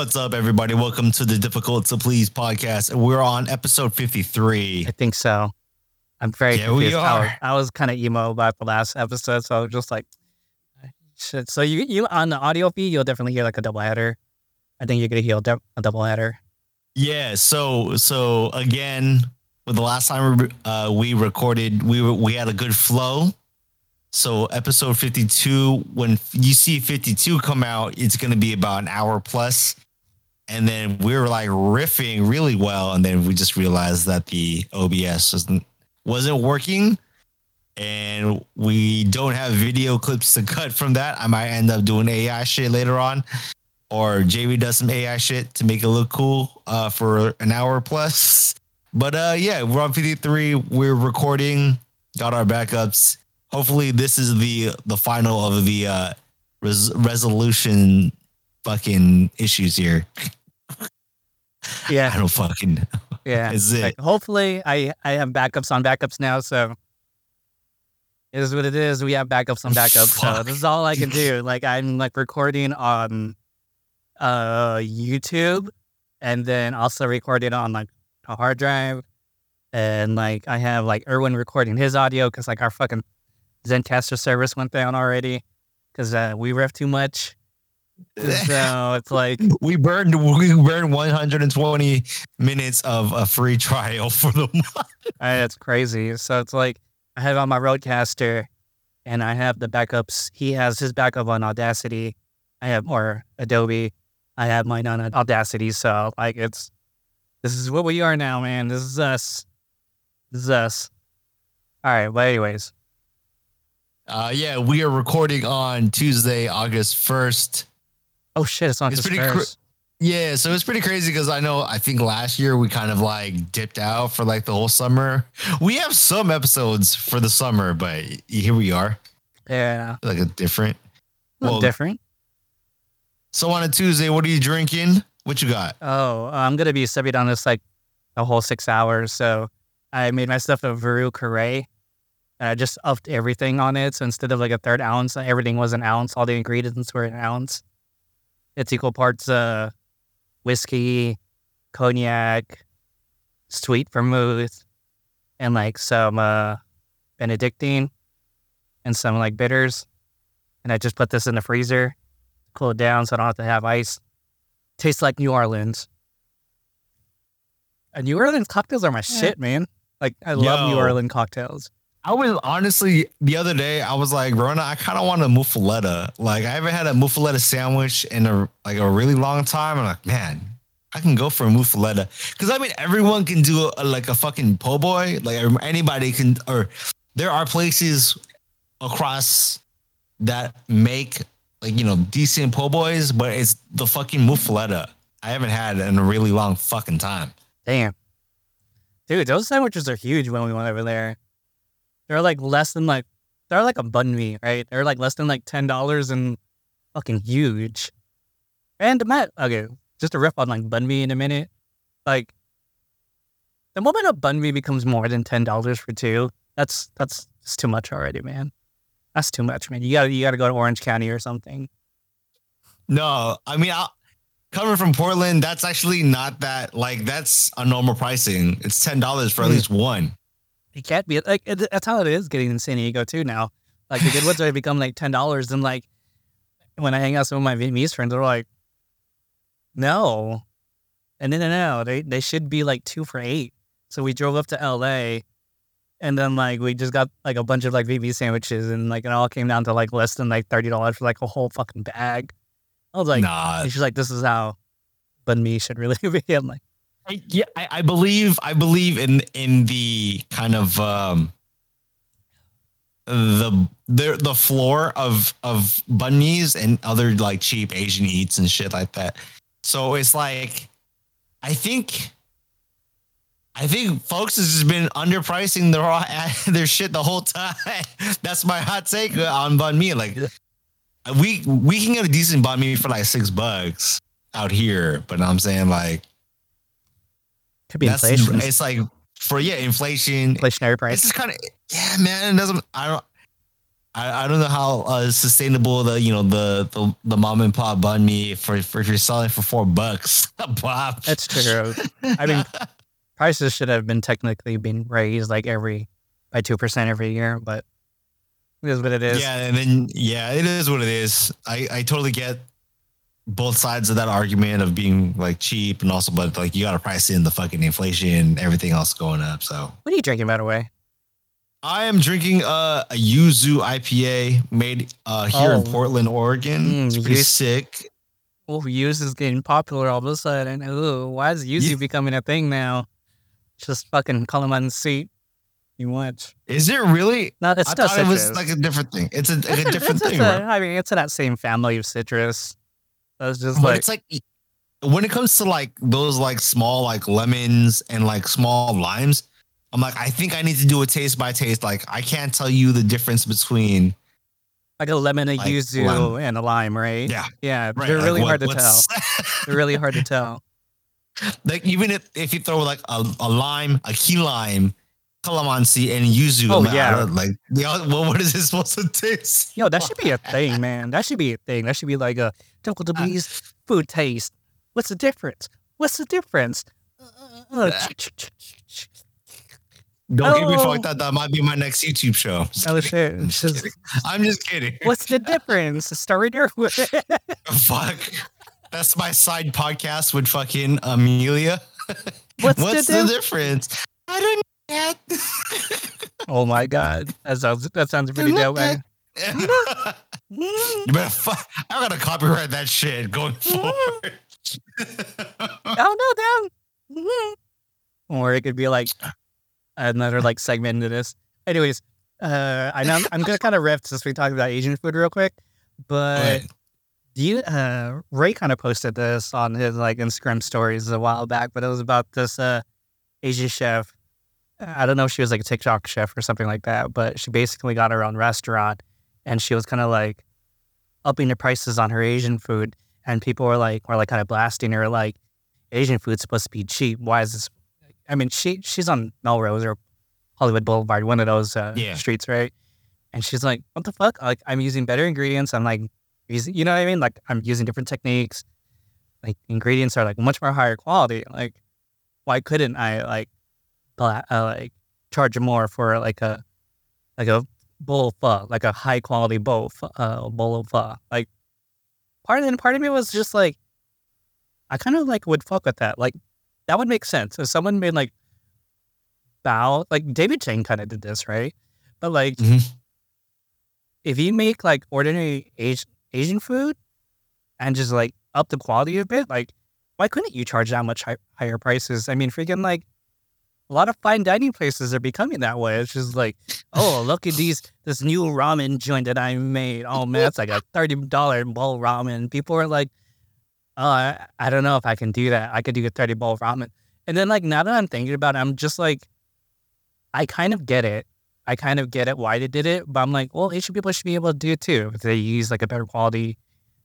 What's up, everybody? Welcome to the Difficult to Please podcast. We're on episode 53. I think so. I'm very Yeah, we confused. I was, are. I was kind of emo about the last episode, so I was just like, shit. So you you on the audio feed, you'll definitely hear like a double header. I think you're gonna hear a double header. Yeah, so so again, with the last time we, uh, we recorded, we were, we had a good flow. So episode 52, when you see 52 come out, it's going to be about an hour plus. And then we were like riffing really well, and then we just realized that the OBS wasn't wasn't working, and we don't have video clips to cut from that. I might end up doing AI shit later on, or JV does some AI shit to make it look cool uh, for an hour plus. But uh, yeah, we're on 53. We're recording, got our backups. Hopefully, this is the the final of the uh, res- resolution fucking issues here. I Yeah, don't fucking know. yeah. Is it? Like, hopefully, I I have backups on backups now, so it is what it is. We have backups on backups, so this is all I can do. Like I'm like recording on uh YouTube, and then also recording on like a hard drive, and like I have like Erwin recording his audio because like our fucking Zencastr service went down already because uh, we riff too much. So it's like we burned we burned 120 minutes of a free trial for the month. That's crazy. So it's like I have on my RodeCaster and I have the backups. He has his backup on Audacity. I have or Adobe. I have mine on Audacity. So like it's this is what we are now, man. This is us. This is us. All right. But anyways, Uh, yeah, we are recording on Tuesday, August 1st. Oh shit, it's on It's pretty cr- Yeah, so it's pretty crazy because I know I think last year we kind of like dipped out for like the whole summer. We have some episodes for the summer, but here we are, Yeah, like a different. a Well- different. So on a Tuesday, what are you drinking? What you got? Oh, I'm gonna be sipping on this like a whole six hours. So I made myself a Vieux Carré. And I just upped everything on it. So instead of like a third ounce, everything was an ounce. All the ingredients were an ounce. It's equal parts uh whiskey, cognac, sweet vermouth, and like some uh Benedictine and some like bitters. And I just put this in the freezer, cool it down so I don't have to have ice tastes like New Orleans. And New Orleans cocktails are my shit, man. Like I love New Orleans cocktails. I was honestly the other day. I was like, Rona, I kind of want a muffaletta. Like I haven't had a muffaletta sandwich in a like a really long time. I'm like, man, I can go for a muffaletta because I mean everyone can do a, like a fucking po' boy. Like er, anybody can, or there are places across that make like you know decent po' boys, but it's the fucking muffaletta. I haven't had in a really long fucking time. Damn. Dude, those sandwiches are huge when we went over there. They're like less than like they're like a banh mi, right? They're like less than like ten dollars and fucking huge. And Matt, okay, just a riff on like banh mi in a minute. Like the moment a banh mi becomes more than ten dollars for two, that's that's it's too much already, man. That's too much, man. You gotta you gotta go to Orange County or something. No, I mean, I, coming from Portland, that's actually not that. Like, that's a normal pricing. It's ten dollars for at Hmm. least one. It can't be like it, that's how it is getting in San Diego too now. Like the good ones have become like ten dollars, and like when I hang out with some of my Vietnamese friends, they're like, "No, and no, no, no, they they should be like two for eight. So we drove up to L.A. and then like we just got like a bunch of like Vietnamese sandwiches, and like it all came down to like less than like thirty dollars for like a whole fucking bag. I was like, nah, and she's like, "This is how banh mi should really be." I'm like, I, yeah, I, I believe, I believe in in the kind of um the the the floor of of mi's and other like cheap Asian eats and shit like that. So it's like, I think. I think folks has just been underpricing their their shit the whole time. That's my hot take on banh mi. Like, we we can get a decent banh mi for like six bucks out here, but I'm saying like could be that's inflation, it's like for yeah inflation. inflationary This price. is kind of yeah, man. It doesn't I don't. I, I don't know how uh, sustainable the you know the, the the mom and pop banh mi for, for if you're selling for four bucks a pop. That's true. I mean, prices should have been technically been raised like every by two percent every year, but it is what it is. Yeah, and then yeah, it is what it is. I I totally get both sides of that argument of being like cheap and also, but like you got to price in the fucking inflation, and everything else going up. So What are you drinking, by the way? I am drinking uh, a Yuzu IPA made uh, here in Oh. Portland, Oregon. Mm, it's pretty Yuzu. sick. Oh, Yuzu is getting popular all of a sudden. Ooh, why is Yuzu Yeah. becoming a thing now? Just fucking call him on the seat. You watch. Is it really? No, it's I thought it was like a different thing. It's a, It's a different it's thing, a- bro. I mean, it's in that same family of citrus. It's just like it's like when it comes to like those like small like lemons and like small limes, I'm like, I think I need to do a taste by taste. Like I can't tell you the difference between like a lemon, a like yuzu, lime. and a lime, right? yeah, Yeah, right. they're like, really what- hard to tell. They're really hard to tell. like even if, if you throw like a, a lime, a key lime, calamansi, and yuzu. Oh, I'm like, yeah. Like yeah, well, what is this supposed to taste? Yo, that should be a thing, man. That should be a thing. That should be like a Uncle Uh, food taste. What's the difference? What's the difference? Uh, Don't get me Oh. fucked up. That might be my next YouTube show. Oh shit! It's just- I'm just kidding. what's the difference? Start your Fuck. That's my side podcast with fucking Amelia. What's, What's the, the, difference? difference? I don't know. Oh my god, that sounds that sounds pretty dope. Man. you better fuck. I'm gonna copyright that shit going forward. oh no, damn. Or it could be like another like segment into this. Anyways, uh, I know I'm, I'm gonna kind of riff since we talked about Asian food real quick, but. Right. Do you uh Ray kind of posted this on his like Instagram stories a while back, but it was about this uh Asian chef. I don't know if she was like a TikTok chef or something like that, but she basically got her own restaurant and she was kind of like upping the prices on her Asian food and people were like were like kind of blasting her like Asian food's supposed to be cheap. Why is this I mean she she's on Melrose or Hollywood Boulevard, one of those uh, Yeah. streets, right? And she's like, "What the fuck? Like, I'm using better ingredients. I'm like using, you know what I mean? Like I'm using different techniques. Like ingredients are like much more higher quality. Like why couldn't I like uh, like charge more for like a like a bowl of pho, like a high quality bowl of, pho- uh, bowl of pho? Like part of and part of me was just like I kind of like would fuck with that. Like that would make sense if someone made like bow like David Chang kind of did this right, but like Mhm. if you make like ordinary Asian Asian food and just like up the quality a bit, like why couldn't you charge that much hi- higher prices? I mean, freaking like a lot of fine dining places are becoming that way. It's just like, oh, look at these this new ramen joint that I made. Oh man, it's like a thirty dollar bowl ramen. People are like, oh, I, I don't know if I can do that. I could do a thirty bowl ramen. And then like now that I'm thinking about it, I'm just like, I kind of get it. I kind of get it why they did it, but I'm like, well, Asian people should be able to do it too if they use like a better quality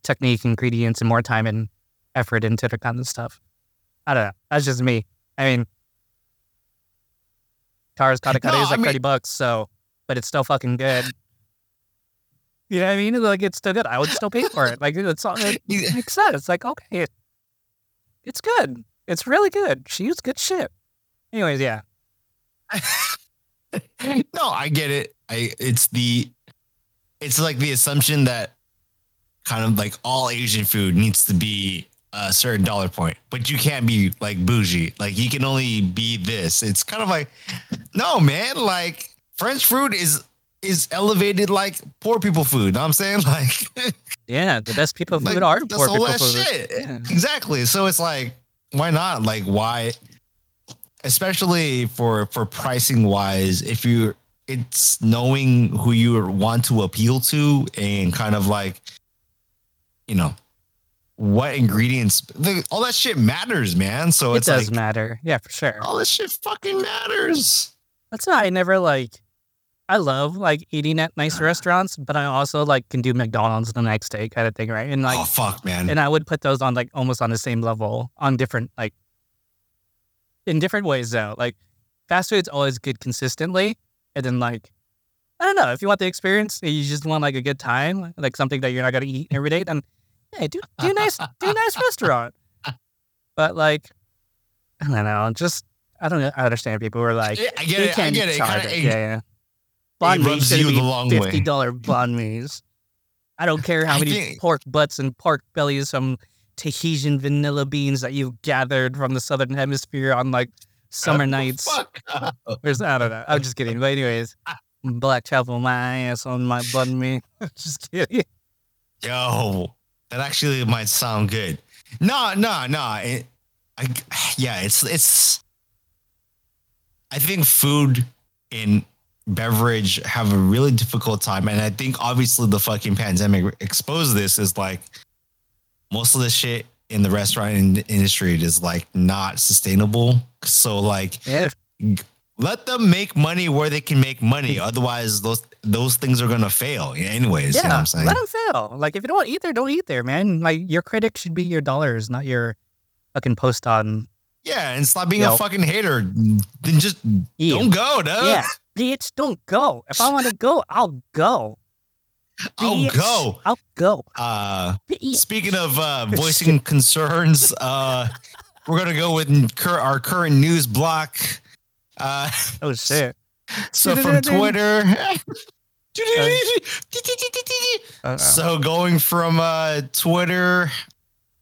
technique, ingredients, and more time and effort into the kind of stuff. I don't know. That's just me. I mean, Tara's kata kata No, is I like mean- thirty bucks, so but it's still fucking good. You know what I mean? Like it's still good. I would still pay for it. Like it's all it makes sense. It's like okay, it, it's good. It's really good. She used good shit. Anyways, yeah. no, I get it. I it's the it's like the assumption that kind of like all Asian food needs to be a certain dollar point, but you can't be like bougie. Like you can only be this. It's kind of like no, man. Like French food is is elevated like poor people food. Know what I'm saying like, Yeah, the best people food like are poor people food. shit. Yeah. Exactly. So it's like why not? Like why? Especially for for pricing wise, if you it's knowing who you want to appeal to and kind of like you know what ingredients the, all that shit matters man so It does like matter. Yeah, for sure. all this shit fucking matters That's why I never like. I love like eating at nice restaurants, but I also like can do McDonald's the next day kind of thing, right? And like, oh fuck man and I would put those on like almost on the same level on different like in different ways though. Like fast food's always good consistently, and then like I don't know. If you want the experience, you just want like a good time, like something that you're not gonna eat every day, then hey, do do a nice do a nice restaurant. But like, I don't know. Just I don't. I understand people who are like, Yeah, I get it. I get it. Kinda- it. Yeah, yeah. Banh mi should be the long way. fifty dollar banh mi's. I don't care how I many think- pork butts and pork bellies from Tahitian vanilla beans that you've gathered from the southern hemisphere on like summer nights. Where's I don't know. I'm just kidding. But anyways, black truffle my ass on my banh mi. just kidding. Yo, that actually might sound good. No, no, no. It, I, yeah, it's it's. I think food and beverage have a really difficult time, and I think obviously the fucking pandemic exposed this. Is like most of the shit in the restaurant in- industry is like not sustainable. So like, Yeah. Let them make money where they can make money. Otherwise, those those things are gonna fail. Anyways, you know what Yeah. I'm saying? Let them fail. Like if you don't want to eat there, don't eat there, man. Like your critic should be your dollars, not your fucking post on Yeah, and stop being Yo. a fucking hater. Then just don't go, dude. Yeah. Bitch, don't go. If I want to go, I'll go. I'll Bitch, go. I'll go. Uh, Bitch. speaking of uh, voicing concerns, uh, we're gonna go with cur- our current news block. Uh, Oh shit. so from Twitter. So going from uh, Twitter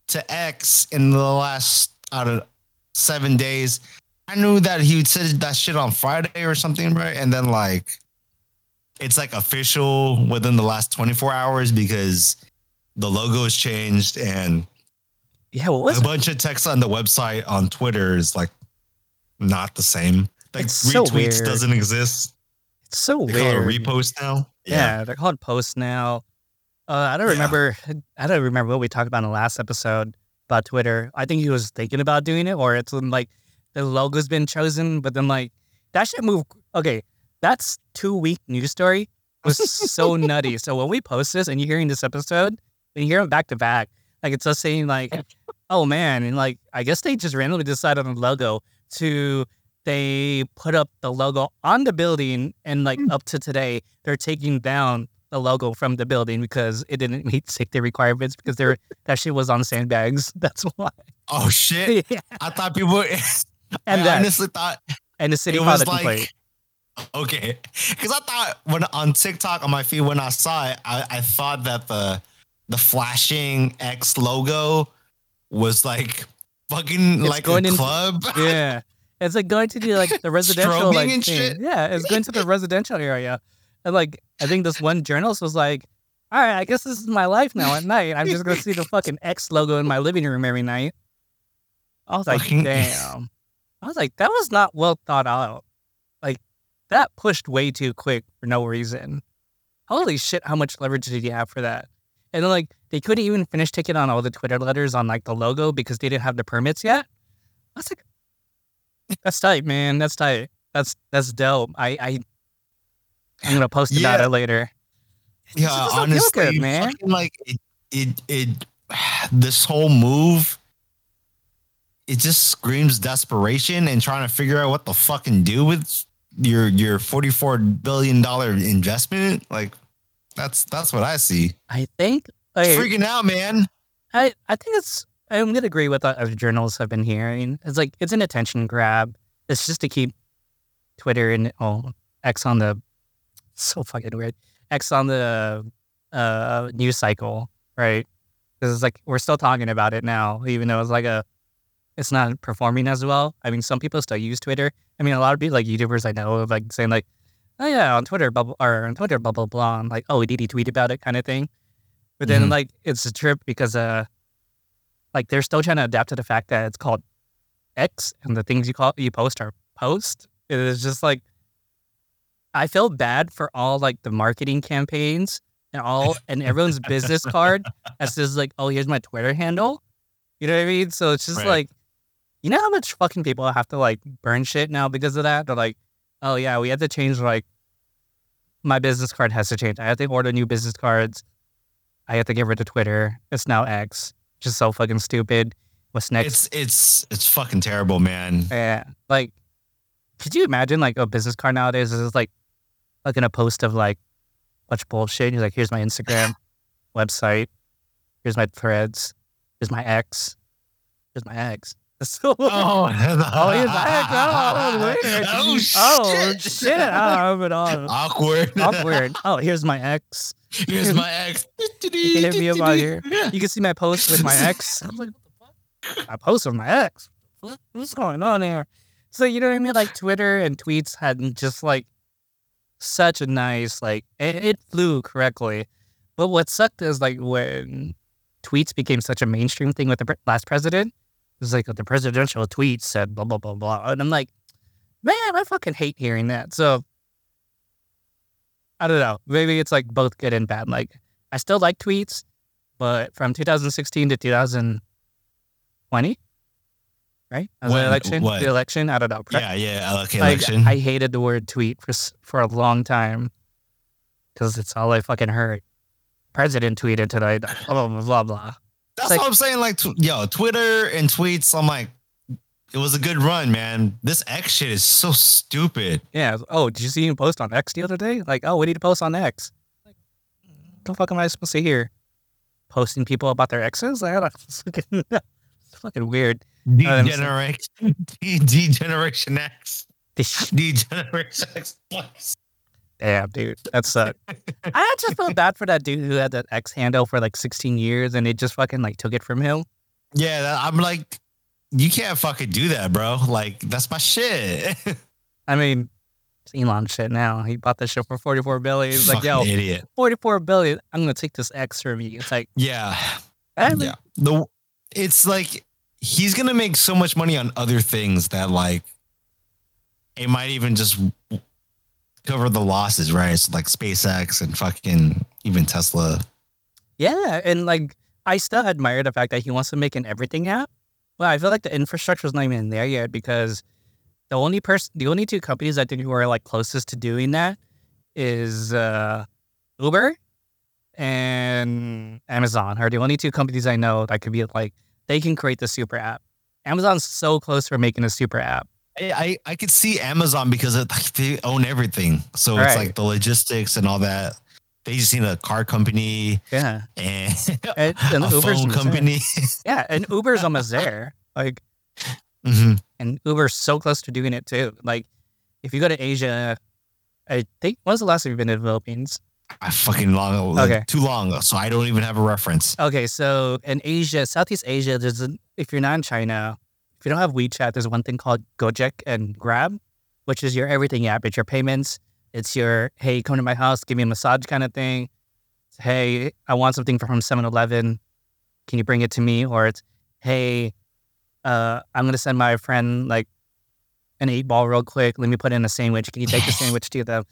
to X in the last out of seven days, I knew that he would said that shit on Friday or something, right? And then like it's like official within the last 24 hours because the logo has changed and yeah, what was a it? bunch of text on the website on Twitter is like not the same. Like It's so retweets weird. doesn't exist. It's so They call it weird. repost now. Yeah. they're called posts now. Uh, I don't Yeah. remember. I don't remember what we talked about in the last episode about Twitter. I think he was thinking about doing it, or it's when, like the logo's been chosen, but then like that should move. Okay, that's two week news story was so nutty. So when we post this and you're hearing this episode, and you hear them back to back, like it's us saying like, "Oh man," and like I guess they just randomly decided on the logo to they put up the logo on the building and like hmm. up to today they're taking down the logo from the building because it didn't meet safety requirements because they're that shit was on sandbags. That's why. Oh shit. yeah. I thought people And I that honestly thought and the city it was like okay, because I thought when on TikTok on my feed when I saw it, I, I thought that the the flashing X logo was like fucking It's like a into- club. yeah. It's like going to the like the residential like and thing. Yeah, it's going to the residential area. And like I think this one journalist was like, All right, I guess this is my life now at night. I'm just gonna see the fucking X logo in my living room every night. I was like, damn. I was like, that was not well thought out. Like that pushed way too quick for no reason. Holy shit, how much leverage did you have for that? And then like they couldn't even finish taking on all the Twitter letters on like the logo because they didn't have the permits yet. I was like, that's tight, man. That's tight. That's that's dope. I I I'm gonna post about Yeah. it later. Yeah, just doesn't feel honestly, good, man. like it, it, it, this whole move, it just screams desperation and trying to figure out what the fucking do with your your forty four billion dollar investment. Like, that's that's what I see. I think like, Freaking out, man. I I think it's I'm gonna agree with what other journalists have been hearing. It's like it's an attention grab. It's just to keep Twitter and oh X on the so fucking weird. X on the uh news cycle, right? Because it's like we're still talking about it now, even though it's like a it's not performing as well. I mean, some people still use Twitter. I mean, a lot of people like YouTubers I know of like saying like, oh yeah, on Twitter bubble or on Twitter blah blah blah. I'm like, oh, did he tweet about it kind of thing? But then Mhm. like it's a trip because uh like they're still trying to adapt to the fact that it's called X and the things you call you post are post. It is just like I feel bad for all like the marketing campaigns and all and everyone's business card as just like, oh, here's my Twitter handle. You know what I mean? So it's just Right. like, you know how much fucking people have to like burn shit now because of that? They're like, oh yeah, we had to change like my business card has to change. I have to order new business cards. I have to get rid of Twitter. It's now X. Just so fucking stupid. What's next? It's it's it's fucking terrible, man. Yeah. Like, could you imagine like a business card nowadays is like like in a post of like of bullshit. He's like, here's my Instagram website, here's my threads, here's my ex, here's my ex. So, Oh, oh, ex. Oh, weird. oh, shit. Oh, shit. Oh, but oh, Awkward. awkward. Oh, here's my ex. Oh, Here's my ex. You hit me up out here. You can see my post with my ex. I'm like, what the fuck? I post with my ex. What, what's going on there? So you know what I mean? Like Twitter and tweets had just like such a nice like it, it flew correctly, but what sucked is like when tweets became such a mainstream thing with the pre- last president. It was like the presidential tweet said blah blah blah blah, and I'm like, man, I fucking hate hearing that. So I don't know. Maybe it's like both good and bad. Like I still like tweets, but from 2016 to 2020, right? As When- the election, what? the election. I don't know. Pre- Yeah, yeah. Uh, okay, like, election. I hated the word tweet for for a long time because it's all I fucking heard. President tweeted tonight. Blah blah blah blah. That's like- what I'm saying. Like, tw- yo, Twitter and tweets. I'm like, it was a good run, man. This X shit is so stupid. Yeah. Oh, did you see him post on X the other day? Like, oh, we need to post on X. Like, what the fuck am I supposed to hear? Posting people about their exes? Like, I don't, it's fucking, it's fucking weird. Um, Degeneration, degeneration X, degeneration X. plus. Damn, dude, that sucked. I just felt bad for that dude who had that X handle for like 16 years, and it just fucking like took it from him. Yeah, I'm like, you can't fucking do that, bro. Like, that's my shit. I mean, it's Elon shit now. He bought this shit for 44 billion. He's like, yo, idiot. 44 billion. I'm gonna take this X from you. It's like, Yeah, I mean, yeah. The it's like he's gonna make so much money on other things that like it might even just cover the losses, right? So like SpaceX and fucking even Tesla. Yeah, and like I still admire the fact that he wants to make an everything app. Well, I feel like the infrastructure is not even there yet because the only person, the only two companies I think who are like closest to doing that is uh, Uber and Amazon are the only two companies I know that could be like they can create the super app. Amazon's so close for making a super app. I I, I could see Amazon because it, like, they own everything, so Right. it's like the logistics and all that. They just need a car company Yeah, and, and, and a Uber's phone company. Yeah, and Uber's almost there. Like Mhm. and Uber's so close to doing it too. Like, if you go to Asia, I think when's the last time you've been to the Philippines? I fucking long, like, Okay. too long, so I don't even have a reference. Okay, so in Asia, Southeast Asia, there's a, if you're not in China, if you don't have WeChat, there's one thing called Gojek and Grab, which is your everything app. It's your payments. It's your hey, come to my house, give me a massage kind of thing. It's, hey, I want something from 7-Eleven. Can you bring it to me? Or it's hey, uh, I'm gonna send my friend like an eight ball real quick. Let me put in a sandwich. Can you take the sandwich to them?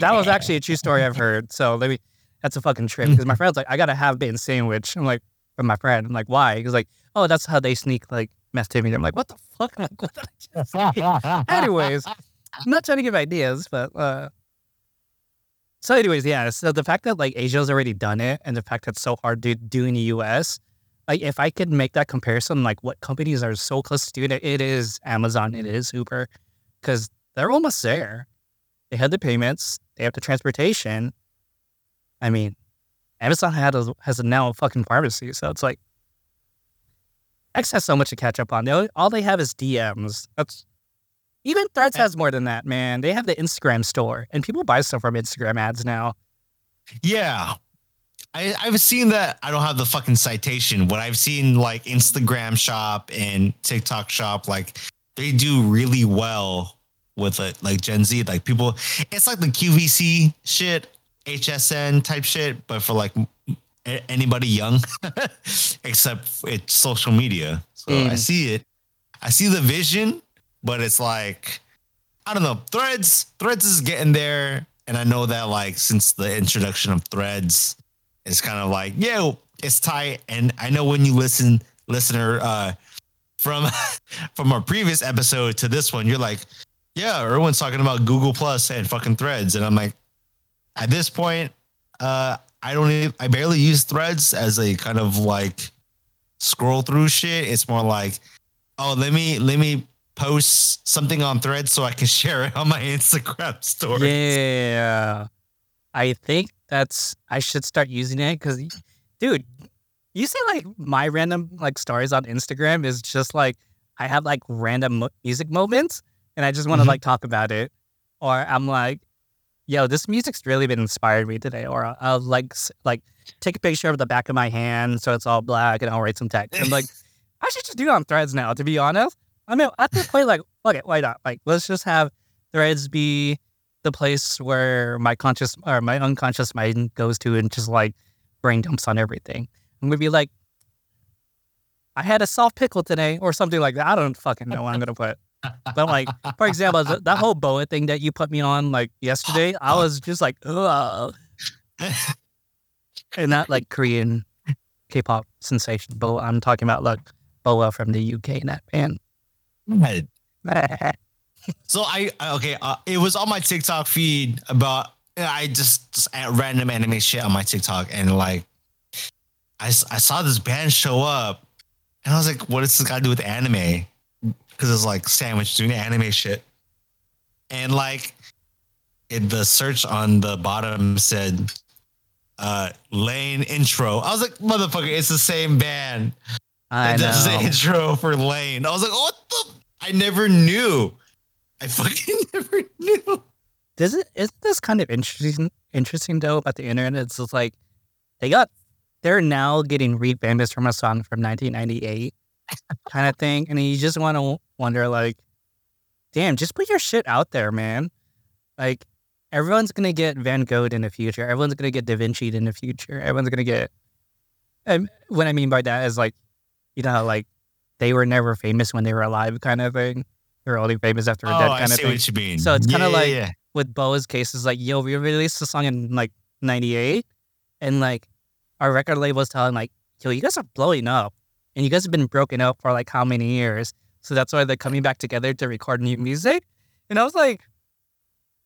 That was actually a true story I've heard. So let me. That's a fucking trip because my friend's like, I gotta have bacon sandwich. I'm like, from my friend. I'm like, why? He's like, oh, that's how they sneak like meth to me. I'm like, what the fuck? Like, what did I just say? anyways, I'm not trying to give ideas, but uh. So, anyways, yeah. So the fact that like Asia's already done it, and the fact that it's so hard to do in the U.S. Like, if I could make that comparison, like what companies are so close to doing it, it is Amazon, it is Uber, because they're almost there. They had the payments, they have the transportation. I mean, Amazon had a, has a now a fucking pharmacy, so it's like X has so much to catch up on. They, all they have is DMs. That's even Threads has more than that, man. They have the Instagram store, and people buy stuff from Instagram ads now. Yeah. I, I've seen that. I don't have the fucking citation, but I've seen like Instagram shop and TikTok shop. Like they do really well with it. Like Gen Z, like people, it's like the QVC shit, HSN type shit, but for like anybody young, except it's social media. So I Mm. see it. I see the vision, but it's like, I don't know. Threads, Threads is getting there, and I know that like since the introduction of Threads, it's kind of like, yeah, it's tight. And I know when you listen, listener, uh, from from our previous episode to this one, you're like, yeah, everyone's talking about Google Plus and fucking Threads, and I'm like, at this point, uh, I don't, even, I barely use Threads as a kind of like scroll through shit. It's more like, oh, let me let me post something on thread so I can share it on my Instagram story. Yeah. I think that's I should start using it because dude, you see like my random like stories on Instagram is just like I have like random mu- music moments and I just want to Mhm. like talk about it. Or I'm like, yo, this music's really been inspired me today. Or I'll, I'll like like take a picture of the back of my hand so it's all black and I'll write some text. I'm like, I should just do it on threads now, to be honest. I mean, at this point, like, fuck it, why not? Like, let's just have threads be the place where my conscious or my unconscious mind goes to and just like brain dumps on everything. I'm gonna be like, I had a soft pickle today or something like that. I don't fucking know what I'm gonna put. But like, for example, that whole boa thing that you put me on like yesterday, I was just like, ugh. And that like Korean K-pop sensation BoA. I'm talking about like boa from the UK, that band. Right. So I I- okay, uh, it was on my TikTok feed about I just, just random anime shit on my TikTok and like I, I saw this band show up and I was like, what does this got to do with anime? Because it's like sandwich doing anime shit. And like in the search on the bottom said uh Lain intro. I was like, motherfucker, it's the same band. I And That's the know. intro for Lain. I was like, what the? I never knew. I fucking never knew. Does it isn't this kind of interesting interesting though about the internet? It's just like they got they're now getting repurposed from a song from 1998 kind of thing, and you just want to wonder like, damn, just put your shit out there, man. Like everyone's gonna get Van Gogh in the future. Everyone's gonna get Da Vinci in the future. Everyone's gonna get. And what I mean by that is like, you know, like they were never famous when they were alive, kind of thing. They were only famous after Oh, they're dead, I kind of see thing what you mean. So it's Yeah, yeah, like- yeah. with Boa's case is like, yo, we released the song in like '98, and like our record label was telling like, yo, you guys are blowing up, and you guys have been broken up for like how many years? So that's why they're coming back together to record new music. And I was like,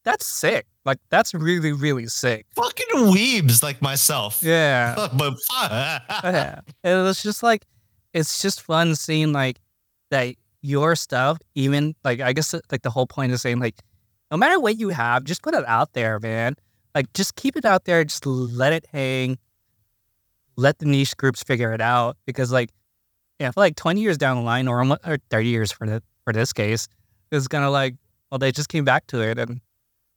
that's sick. Like that's really really sick. fucking weebs like myself. Yeah. but fuck. yeah. It was just like, it's just fun seeing like that your stuff, even like, I guess like the whole point is saying like, no matter what you have, just put it out there, man. Like, just keep it out there. Just let it hang. Let the niche groups figure it out because, like, yeah, feel like 20 years down the line or, or 30 years for the, for this case, it's gonna like, well, they just came back to it and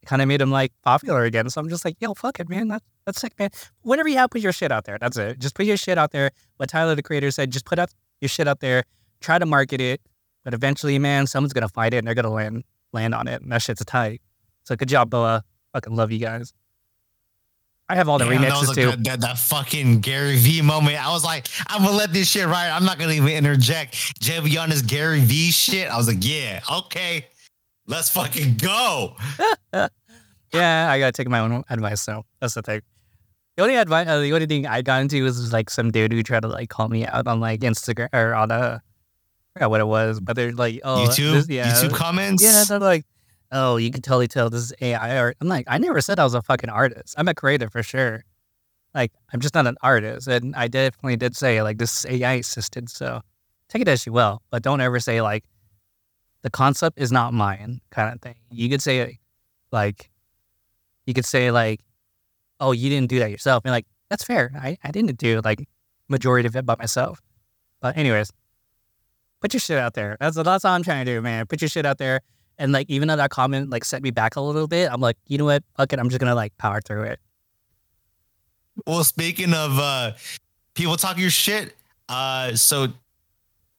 kind of made him like popular again. So I'm just like, yo, fuck it, man. That's, that's sick, man whatever you have, put your shit out there. That's it. Just put your shit out there. What Tyler the creator said, just put out your shit out there. Try to market it, but eventually, man, someone's gonna find it and they're gonna land land on it, and that shit's a tight. So good job, Boa. Fucking love you guys. I have all the that remixes was like too. that, that, that fucking Gary V moment. I was like, I'm gonna let this shit ride. I'm not gonna even interject. JV on this Gary V shit. I was like, yeah, okay, let's fucking go. Yeah, I gotta take my own advice. So that's the thing. The only advice, uh, the only thing I got into was like some dude who tried to like call me out on like Instagram or on uh, I forgot what it was, but they're like, oh, YouTube, this- yeah, YouTube comments. Yeah, they're like, oh, you can totally tell this is AI art. I'm like, I never said I was a fucking artist. I'm a creative for sure. Like, I'm just not an artist. And I definitely did say, like, this is AI assisted. So take it as you will, but don't ever say, like, the concept is not mine kind of thing. You could say, like, you could say, like, oh, you didn't do that yourself. And like, that's fair. I, I didn't do, like, majority of it by myself. But, anyways, put your shit out there. That's that's all I'm trying to do, man. Put your shit out there. And like even though that comment like set me back a little bit, I'm like, you know what? Fuck it. I'm just gonna like power through it. Well, speaking of uh, people talking your shit, uh, so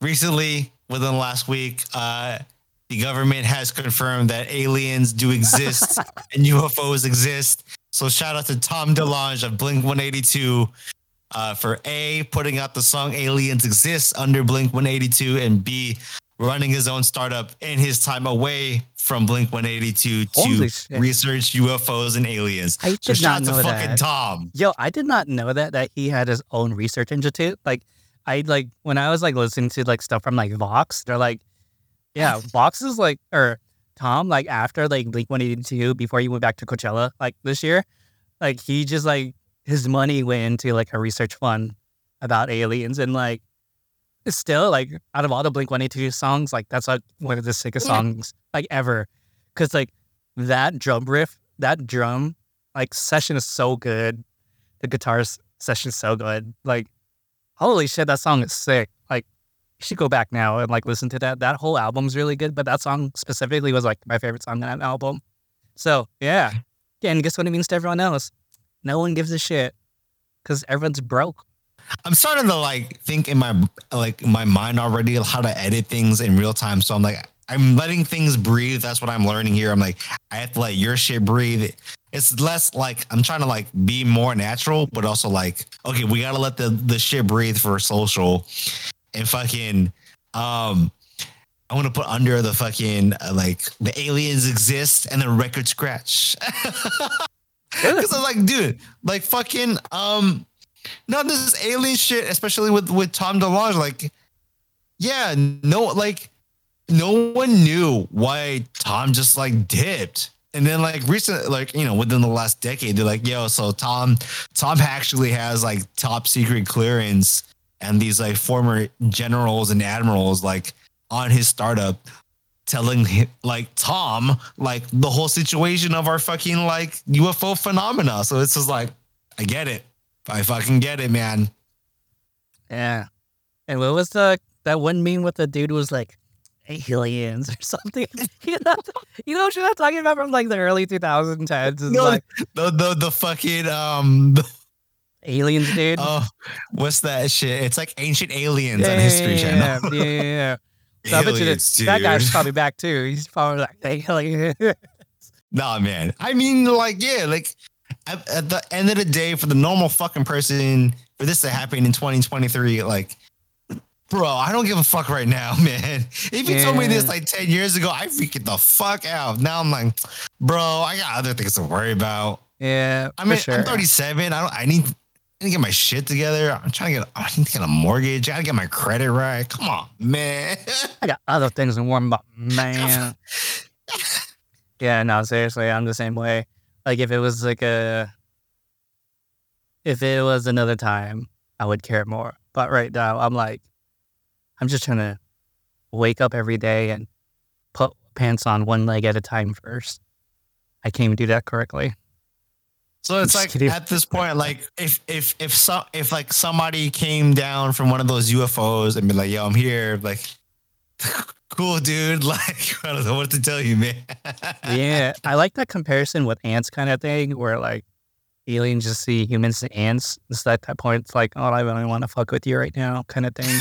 recently, within the last week, uh, the government has confirmed that aliens do exist and UFOs exist. So shout out to Tom DeLonge of Blink 182 uh, for A, putting out the song Aliens Exist under Blink 182, and B, running his own startup in his time away from Blink 182 to research UFOs and aliens. I So did shout not out know to fucking that. Tom. Yo, I did not know that that he had his own research institute. Like, I like when I was like listening to like stuff from like Vox, they're like, yeah, boxes like or Tom like after like Blink One Eighty Two before he went back to Coachella like this year, like he just like his money went into like a research fund about aliens and like it's still like out of all the Blink One Eighty Two songs, like that's like one of the sickest Yeah. songs like ever. Cause like that drum riff, that drum like session is so good. The guitar session is so good. Like, holy shit, that song is sick. Like, you should go back now and like listen to that. That whole album's really good, but that song specifically was like my favorite song on that album. So yeah, yeah. And guess what it means to everyone else? No one gives a shit because everyone's broke. I'm starting to like think in my like my mind already how to edit things in real time. So I'm like, I'm letting things breathe. That's what I'm learning here. I'm like, I have to let your shit breathe. It's less like I'm trying to like be more natural, but also like, okay, we gotta let the the shit breathe for social, and fucking, um, I want to put under the fucking uh, like the aliens exist and the record scratch. Because I'm like, dude, like fucking, um, no, this is alien shit, especially with with Tom DeLonge. Like, yeah, no, like, no one knew why Tom just like dipped. And then like recent, like you know, within the last decade, they're like, yo, so Tom, Tom actually has like top secret clearance, and these like former generals and admirals like on his startup telling him, like Tom like the whole situation of our fucking like UFO phenomena. So it's just like, I get it. I fucking get it, man. Yeah. And what was the that one meme with the dude was like aliens or something? you know, you know what I'm talking about from like the early 2010s? It's No, like The the the fucking um the, aliens, dude. oh what's that shit? It's like ancient aliens yeah, on History yeah, Channel. Yeah, yeah, yeah. So I bet you that, Aliens, that guy's probably back too. He's probably like, alien. Nah, man. I mean, like, yeah, like at, at the end of the day, for the normal fucking person, for this to happen in 2023, like, bro, I don't give a fuck right now, man. If you told me this like 10 years ago, I freak the fuck out. Now I'm like, bro, I got other things to worry about. yeah, I mean, sure. I'm 37. I don't. I need. I need to get my shit together. I'm trying to get. Oh, I need to get a mortgage. I gotta get my credit right. Come on, man. I got other things to worry about, man. yeah, no, seriously, I'm the same way. Like if it was like a, if it was another time, I would care more. But right now, I'm like, I'm just trying to wake up every day and put pants on one leg at a time first. I can't even do that correctly. So it's like at this point, like if if if some if like somebody came down from one of those UFOs and be like, "Yo, I'm here," like, cool, dude. Like, I don't know what to tell you, man. yeah, I like that comparison with ants kind of thing, where like aliens just see humans as ants. It's that that point. It's like, oh, I don't even want to fuck with you right now, kind of thing.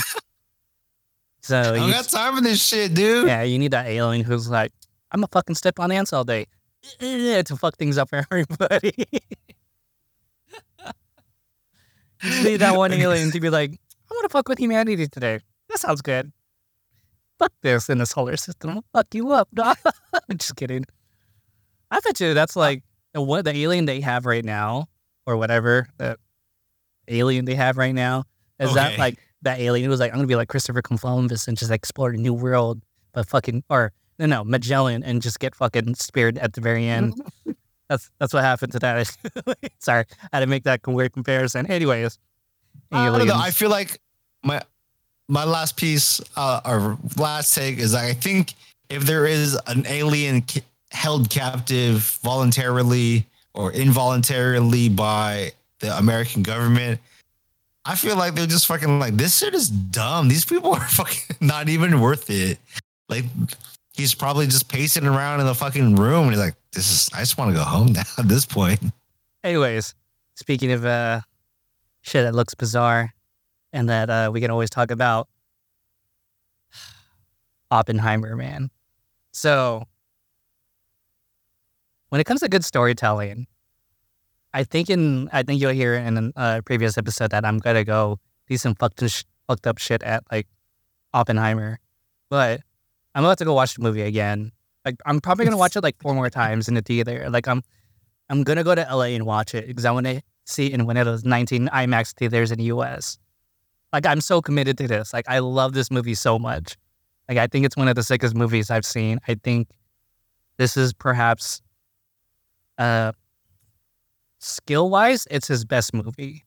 so I you, got time for this shit, dude. yeah, you need that alien who's like, I'm gonna fucking step on ants all day Eh, to fuck things up for everybody. need that one alien to be like, I want to fuck with humanity today. That sounds good. Fuck this in the solar system. I'll fuck you up. dog." I'm just kidding. I bet you that's like the what the alien they have right now, or whatever the alien they have right now. Is that like that alien was like, I'm gonna be like Christopher Columbus and just explore a new world, but fucking or no no Magellan and just get fucking speared at the very end. that's that's what happened to that. Sorry, I had to make that weird comparison. Anyways, I don't know. I feel like my my last piece uh, or last take is I think if there is an alien ca- held captive voluntarily or involuntarily by the American government, I feel like they're just fucking like this shit is dumb. These people are fucking not even worth it. Like he's probably just pacing around in the fucking room and he's like, "This is. I just want to go home now." At this point, Anyways, speaking of uh shit that looks bizarre and that uh we can always talk about Oppenheimer, man. So when it comes to good storytelling, I think in I think you'll hear in a uh, previous episode that I'm gonna go do some fucked sh- fucked up shit at like Oppenheimer, but I'm about to go watch the movie again. Like I'm probably gonna watch it like four more times in the theater. Like I'm I'm gonna go to LA and watch it because I want to see it in one of those 19 IMAX theaters in the US. Like I'm so committed to this. Like I love this movie so much. Like I think it's one of the sickest movies I've seen. I think this is perhaps uh skill wise, it's his best movie.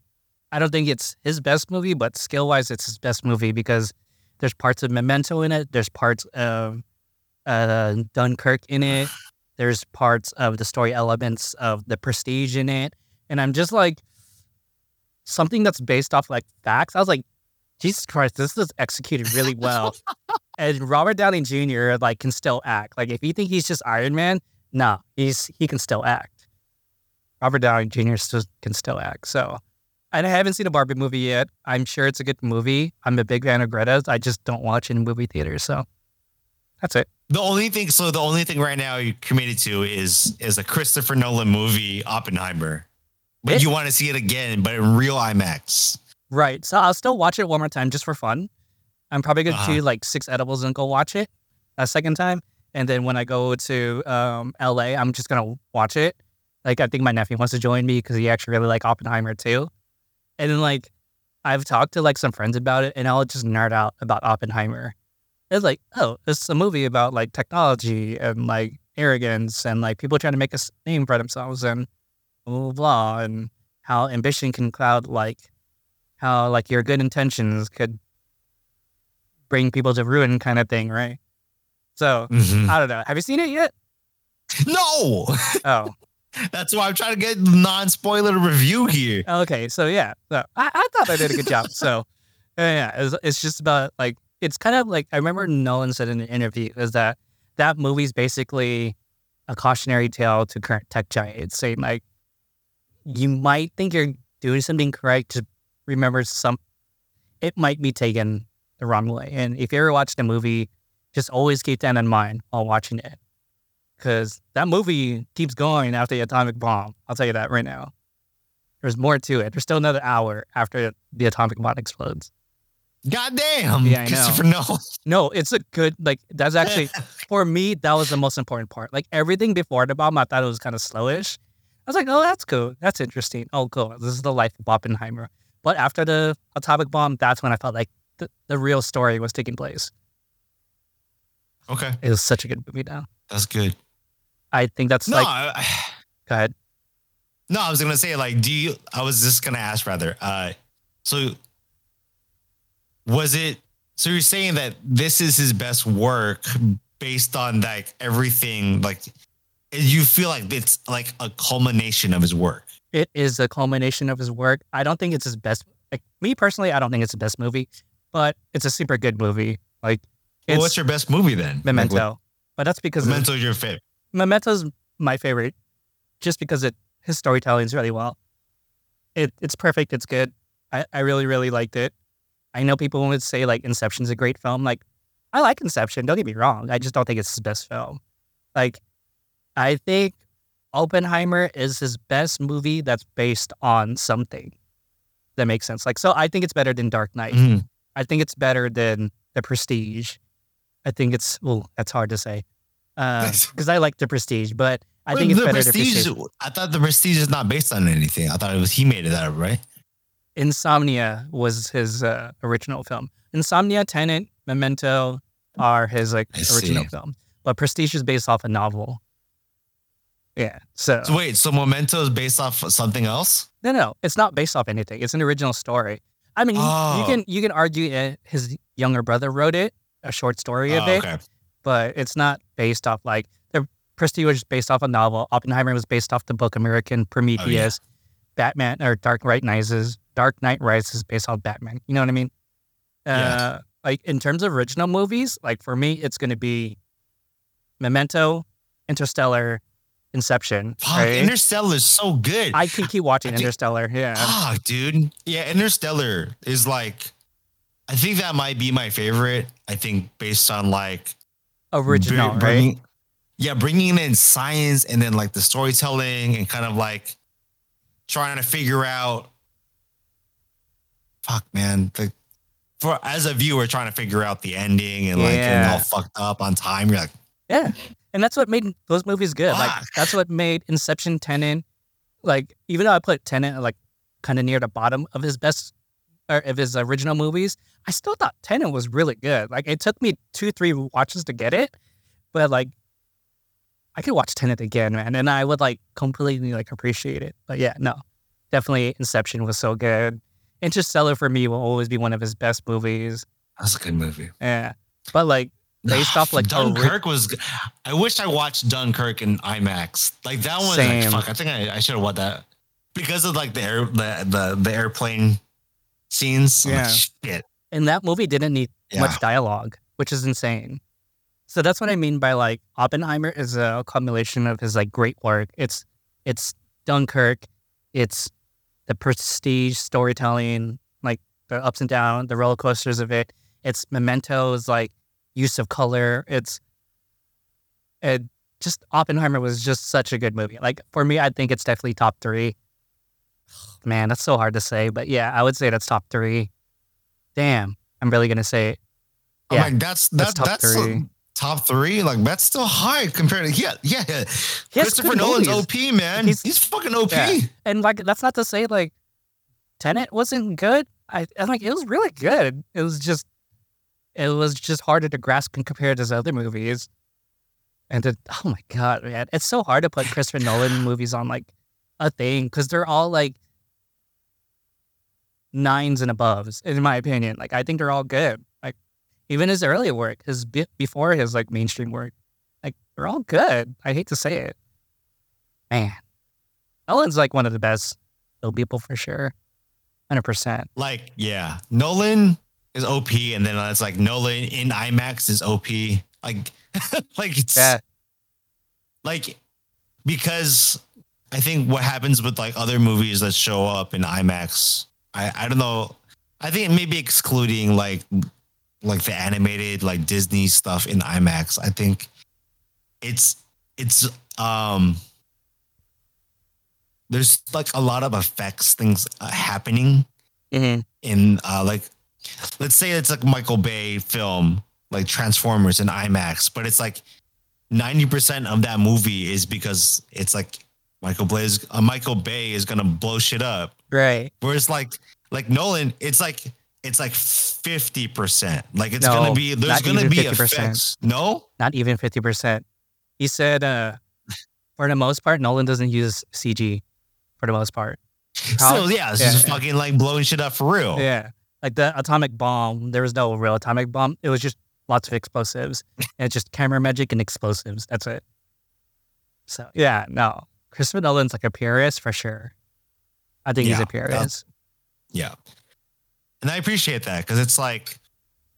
I don't think it's his best movie, but skill wise, it's his best movie because there's parts of Memento in it. There's parts of uh, Dunkirk in it. There's parts of the story elements of the Prestige in it, and I'm just like something that's based off like facts. I was like, Jesus Christ, this is executed really well. and Robert Downey Jr. like can still act. Like if you think he's just Iron Man, nah, he's he can still act. Robert Downey Jr. Still, can still act. So, and I haven't seen a Barbie movie yet. I'm sure it's a good movie. I'm a big fan of Greta's. I just don't watch in movie theaters. So that's it. The only thing, so the only thing right now you're committed to is is a Christopher Nolan movie, Oppenheimer. But It- you want to see it again, but in real IMAX. Right. So I'll still watch it one more time just for fun. I'm probably going to Uh-huh. do like six edibles and go watch it a second time. And then when I go to um, LA, I'm just going to watch it. Like, I think my nephew wants to join me because he actually really like Oppenheimer too. And then, like, I've talked to like some friends about it and I'll just nerd out about Oppenheimer. It's like, oh, it's a movie about like technology and like arrogance and like people trying to make a name for themselves and blah, blah, blah, and how ambition can cloud like how like your good intentions could bring people to ruin kind of thing, right? So Mhm. I don't know. Have you seen it yet? No, Oh, that's why I'm trying to get non spoiler review here. okay. So yeah, so I, I thought I did a good job. So uh, yeah, it's, it's just about like it's kind of like I remember Nolan said in an interview is that that movie's basically a cautionary tale to current tech giants, saying like you might think you're doing something correct, just remember some it might be taken the wrong way. And if you ever watch the movie, just always keep that in mind while watching it. Because that movie keeps going after the atomic bomb. I'll tell you that right now. There's more to it. There's still another hour after the atomic bomb explodes. God damn. Yeah, I know. Nolan. No, it's a good, like, that's actually, for me, that was the most important part. Like, everything before the bomb, I thought it was kind of slowish. I was like, oh, that's cool. That's interesting. Oh, cool. This is the life of Oppenheimer. But after the atomic bomb, that's when I felt like the, the real story was taking place. Okay, It was such a good movie now. that's good. I think that's No, like, I, go ahead. no, I was gonna say like, do you? I was just gonna ask rather. Uh, so was it? So you're saying that this is his best work based on like everything, like you feel like it's like a culmination of his work. It is a culmination of his work. I don't think it's his best. Like me personally, I don't think it's the best movie, but it's a super good movie. Like Well, what's your best movie then? Memento. Like, but that's because of- Memento's your favorite. Memento's my favorite, just because it his storytelling is really well. It it's perfect. It's good. I, I really really liked it. I know people would say like Inception's a great film. Like I like Inception. Don't get me wrong. I just don't think it's his best film. Like I think Oppenheimer is his best movie that's based on something that makes sense. Like so, I think it's better than Dark Knight. Mhm. I think it's better than The Prestige. I think it's well, that's hard to say because I like The Prestige, but I think it's the better Prestige. than Prestige. I thought the Prestige is not based on anything. I thought it was he made it up, right? Insomnia was his uh, original film. Insomnia, Tenet, Memento are his like I original see. film, but Prestige is based off a novel. Yeah, so So wait, so Memento is based off something else? no, no, it's not based off anything. It's an original story. I mean, you- you Oh. can you can argue uh, his younger brother wrote it, a short story of Oh, it, okay. But it's not based off like the Prestige was based off a novel. Oppenheimer was based off the book American Prometheus. Batman or Dark Knight Rises. Dark Knight Rises based off Batman. You know what I mean? Uh, Yeah. Like in terms of original movies, like for me, it's going to be Memento, Interstellar, Inception. Fuck, right? Interstellar is so good. I can keep watching think- Interstellar. Yeah. Fuck, dude. Yeah, Interstellar is like, I think that might be my favorite. I think based on like Original, br- right? bringing- Yeah, bringing in science and then like the storytelling and kind of like trying to figure out. Fuck, man. The, for as a viewer trying to figure out the ending and like getting Yeah. all fucked up on time, you're like, Yeah. And that's what made those movies good. Like that's what made Inception Tenet like even though I put Tenet like kind of near the bottom of his best or of his original movies, I still thought Tenet was really good. Like it took me two, three watches to get it, but like I could watch Tenet again, man, and I would like completely like appreciate it. But yeah, no. Definitely Inception was so good. Interstellar for me will always be one of his best movies. That's a good movie. Yeah, but like based off like a re- Dunkirk was. I wish I watched Dunkirk in IMAX. Like that one. Like, fuck, I think I, I should have watched that because of like the air the the, the airplane scenes. I'm like, Yeah. shit. and that movie didn't need Yeah. much dialogue, which is insane. So that's what I mean by like Oppenheimer is a accumulation of his like great work. It's it's Dunkirk, it's the prestige storytelling, like the ups and downs, the roller coasters of it. It's Memento's like use of color. It's it just Oppenheimer was just such a good movie. Like for me, I think it's definitely top three. Man, that's so hard to say, but yeah, I would say that's top three. Damn, I'm really gonna say it. I'm Yeah, like that's that's that's top that's three. top three. Like that's still high compared to yeah yeah. yeah. Christopher Nolan's. OP man. He's- He's, fucking OP. Yeah. And like that's not to say like Tenet wasn't good. I I'm like it was really good. It was just it was just harder to grasp and compare to his other movies. And to, oh my god, man, it's so hard to put Christopher Nolan movies on like a thing because they're all like nines and aboves, in my opinion. Like I think they're all good. Like even his earlier work, his be- before his like mainstream work, like they're all good. I hate to say it, man. Nolan's like one of the best still people for sure, hundred percent. Like yeah, Nolan is OP, and then it's like Nolan in IMAX is OP. Like like it's Yeah, like because I think what happens with like other movies that show up in IMAX, I I don't know. I think maybe excluding like like the animated like Disney stuff in IMAX. I think it's it's um there's like a lot of effects things uh, happening Mhm. in uh like let's say it's like Michael Bay film like Transformers in IMAX, but it's like 90% of that movie is because it's like Michael Bay is, uh, Michael Bay is gonna blow shit up. right. Whereas like like Nolan, it's like it's like 50%. Like it's No, gonna be there's gonna be 50%. effects. No? Not even fifty percent. He said, uh, for the most part, Nolan doesn't use CG. For the most part, How- So yeah, it's yeah, just yeah. fucking like blowing shit up for real. yeah. Like the atomic bomb, there was no real atomic bomb. It was just lots of explosives. and it's just camera magic and explosives. That's it. So yeah, no. Christopher Nolan's like a purist for sure. I think he's a purist. Yeah. And I appreciate that because it's like,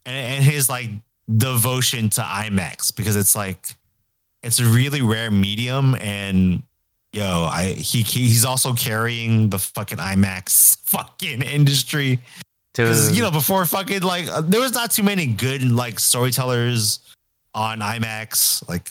and, and his like devotion to IMAX because it's like, it's a really rare medium. And yo, I he he- he's also carrying the fucking IMAX fucking industry because you know before fucking like uh, there was not too many good like storytellers on IMAX like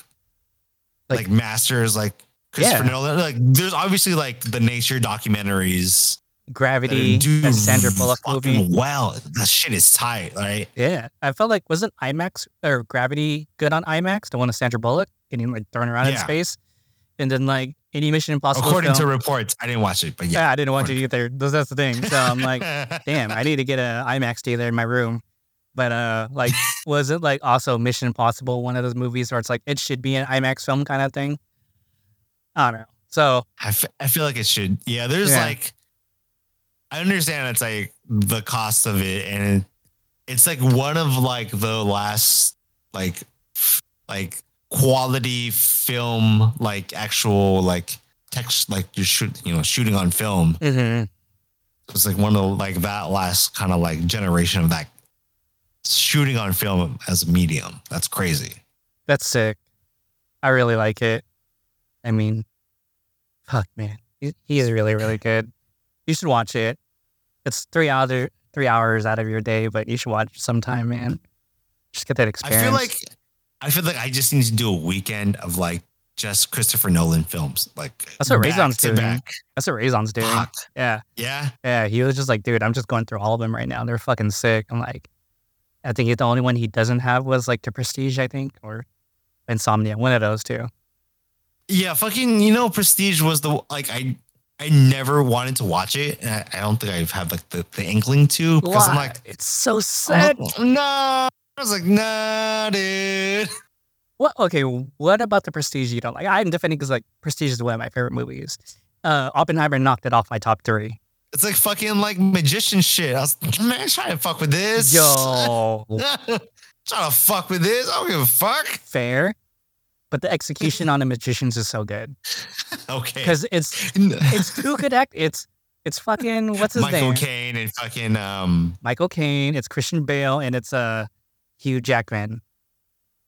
Like- like, masters like Christopher Yeah. Nolan like there's obviously like the nature documentaries Gravity, do Sandra Bullock movie. Well, that shit is tight, right? Yeah, I felt like wasn't IMAX or Gravity good on IMAX? The one with Sandra Bullock getting like thrown around in space, and then like any Mission Impossible. According to reports, I didn't watch it, but yeah. yeah, I didn't want to either. That's that's the thing. So I'm like, damn, I need to get an IMAX dealer in my room. But uh, like, was it like also Mission Impossible, one of those movies where it's like it should be an IMAX film kind of thing? I don't know. So I, f- I feel like it should. Yeah, there's Yeah. like, I understand it's like the cost of it, and it's like one of like the last like like quality film like actual like text like you shoot you know shooting on film. Mm-hmm. It's like one of like that last kind of like generation of that shooting on film as a medium. That's crazy. that's sick. I really like it. I mean, fuck, man, he, he is really, really good. You should watch it. It's three hours, three hours out of your day, but you should watch sometime, man. Just get that experience. I feel like I feel like I just need to do a weekend of like just Christopher Nolan films. Like That's what Raison's doing. back. that's what Raison's doing. Fuck. Yeah, Yeah. yeah. He was just like, dude, I'm just going through all of them right now. They're fucking sick. I'm like, I think the only one he doesn't have was like the Prestige, I think, or Insomnia. One of those two. Yeah, fucking you know, Prestige was the like I I never wanted to watch it. And I, I don't think I've had like the, the inkling to because I'm like it's so sad. no. I was like, nah, dude. What? Okay, what about the Prestige you don't like? I'm defending because like Prestige is one of my favorite movies. Uh, Oppenheimer knocked it off my top three. It's like fucking like magician shit. I was man, trying to fuck with this. Yo, trying to fuck with this. I don't give a fuck. fair. But the execution on the magicians is so good Okay. because it's it's too good act. It's it's fucking what's his Michael name? Caine and fucking um Michael Caine. It's Christian Bale and it's uh Hugh Jackman.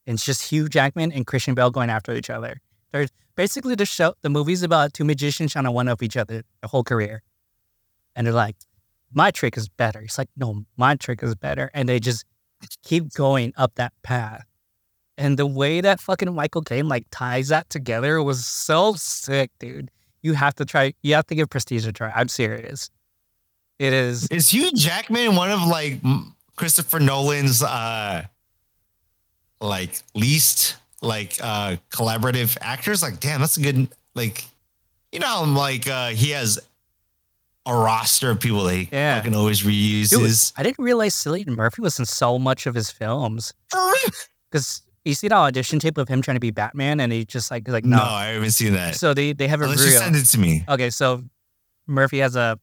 And it's just Hugh Jackman and Christian Bale going after each other. They're basically the show. The movie's about two magicians trying to one up each other their whole career, and they're like, "My trick is better." It's like, "No, my trick is better," and they just keep going up that path. And the way that fucking Michael Caine like ties that together was so sick, dude. You have to try. You have to give Prestige a try. I'm serious. It is. is Hugh Jackman one of like Christopher Nolan's uh like least like uh collaborative actors? Like, damn, that's a good like you know, like uh he has a roster of people that he Yeah. fucking always Dude, reuses. I didn't realize Cillian Murphy was in so much of his films because you see that audition tape of him trying to be Batman, and he just like like No, no. I haven't seen that. So they they have a Unless you reel. send it to me. Okay, so Murphy has a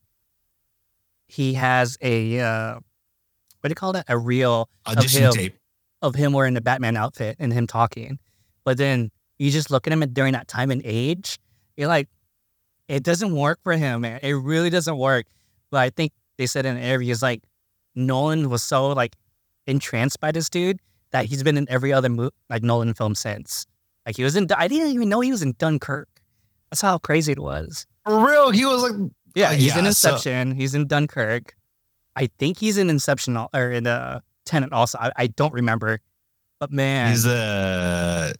he has a uh, what do you call that? A reel Audition him. tape. of him wearing the Batman outfit and him talking, but then you just look at him during that time and age, you're like, it doesn't work for him, man. It really doesn't work. But I think they said in an interview, interviews like Nolan was so like entranced by this dude that he's been in every other mo- like Nolan film since. Like he was in. I didn't even know he was in Dunkirk. That's how crazy it was. For real, he was like Yeah, Uh, he's in yeah, so- Inception. he's in Dunkirk. I think he's in Inception or in uh, Tenet also. I, I don't remember. But man, he's uh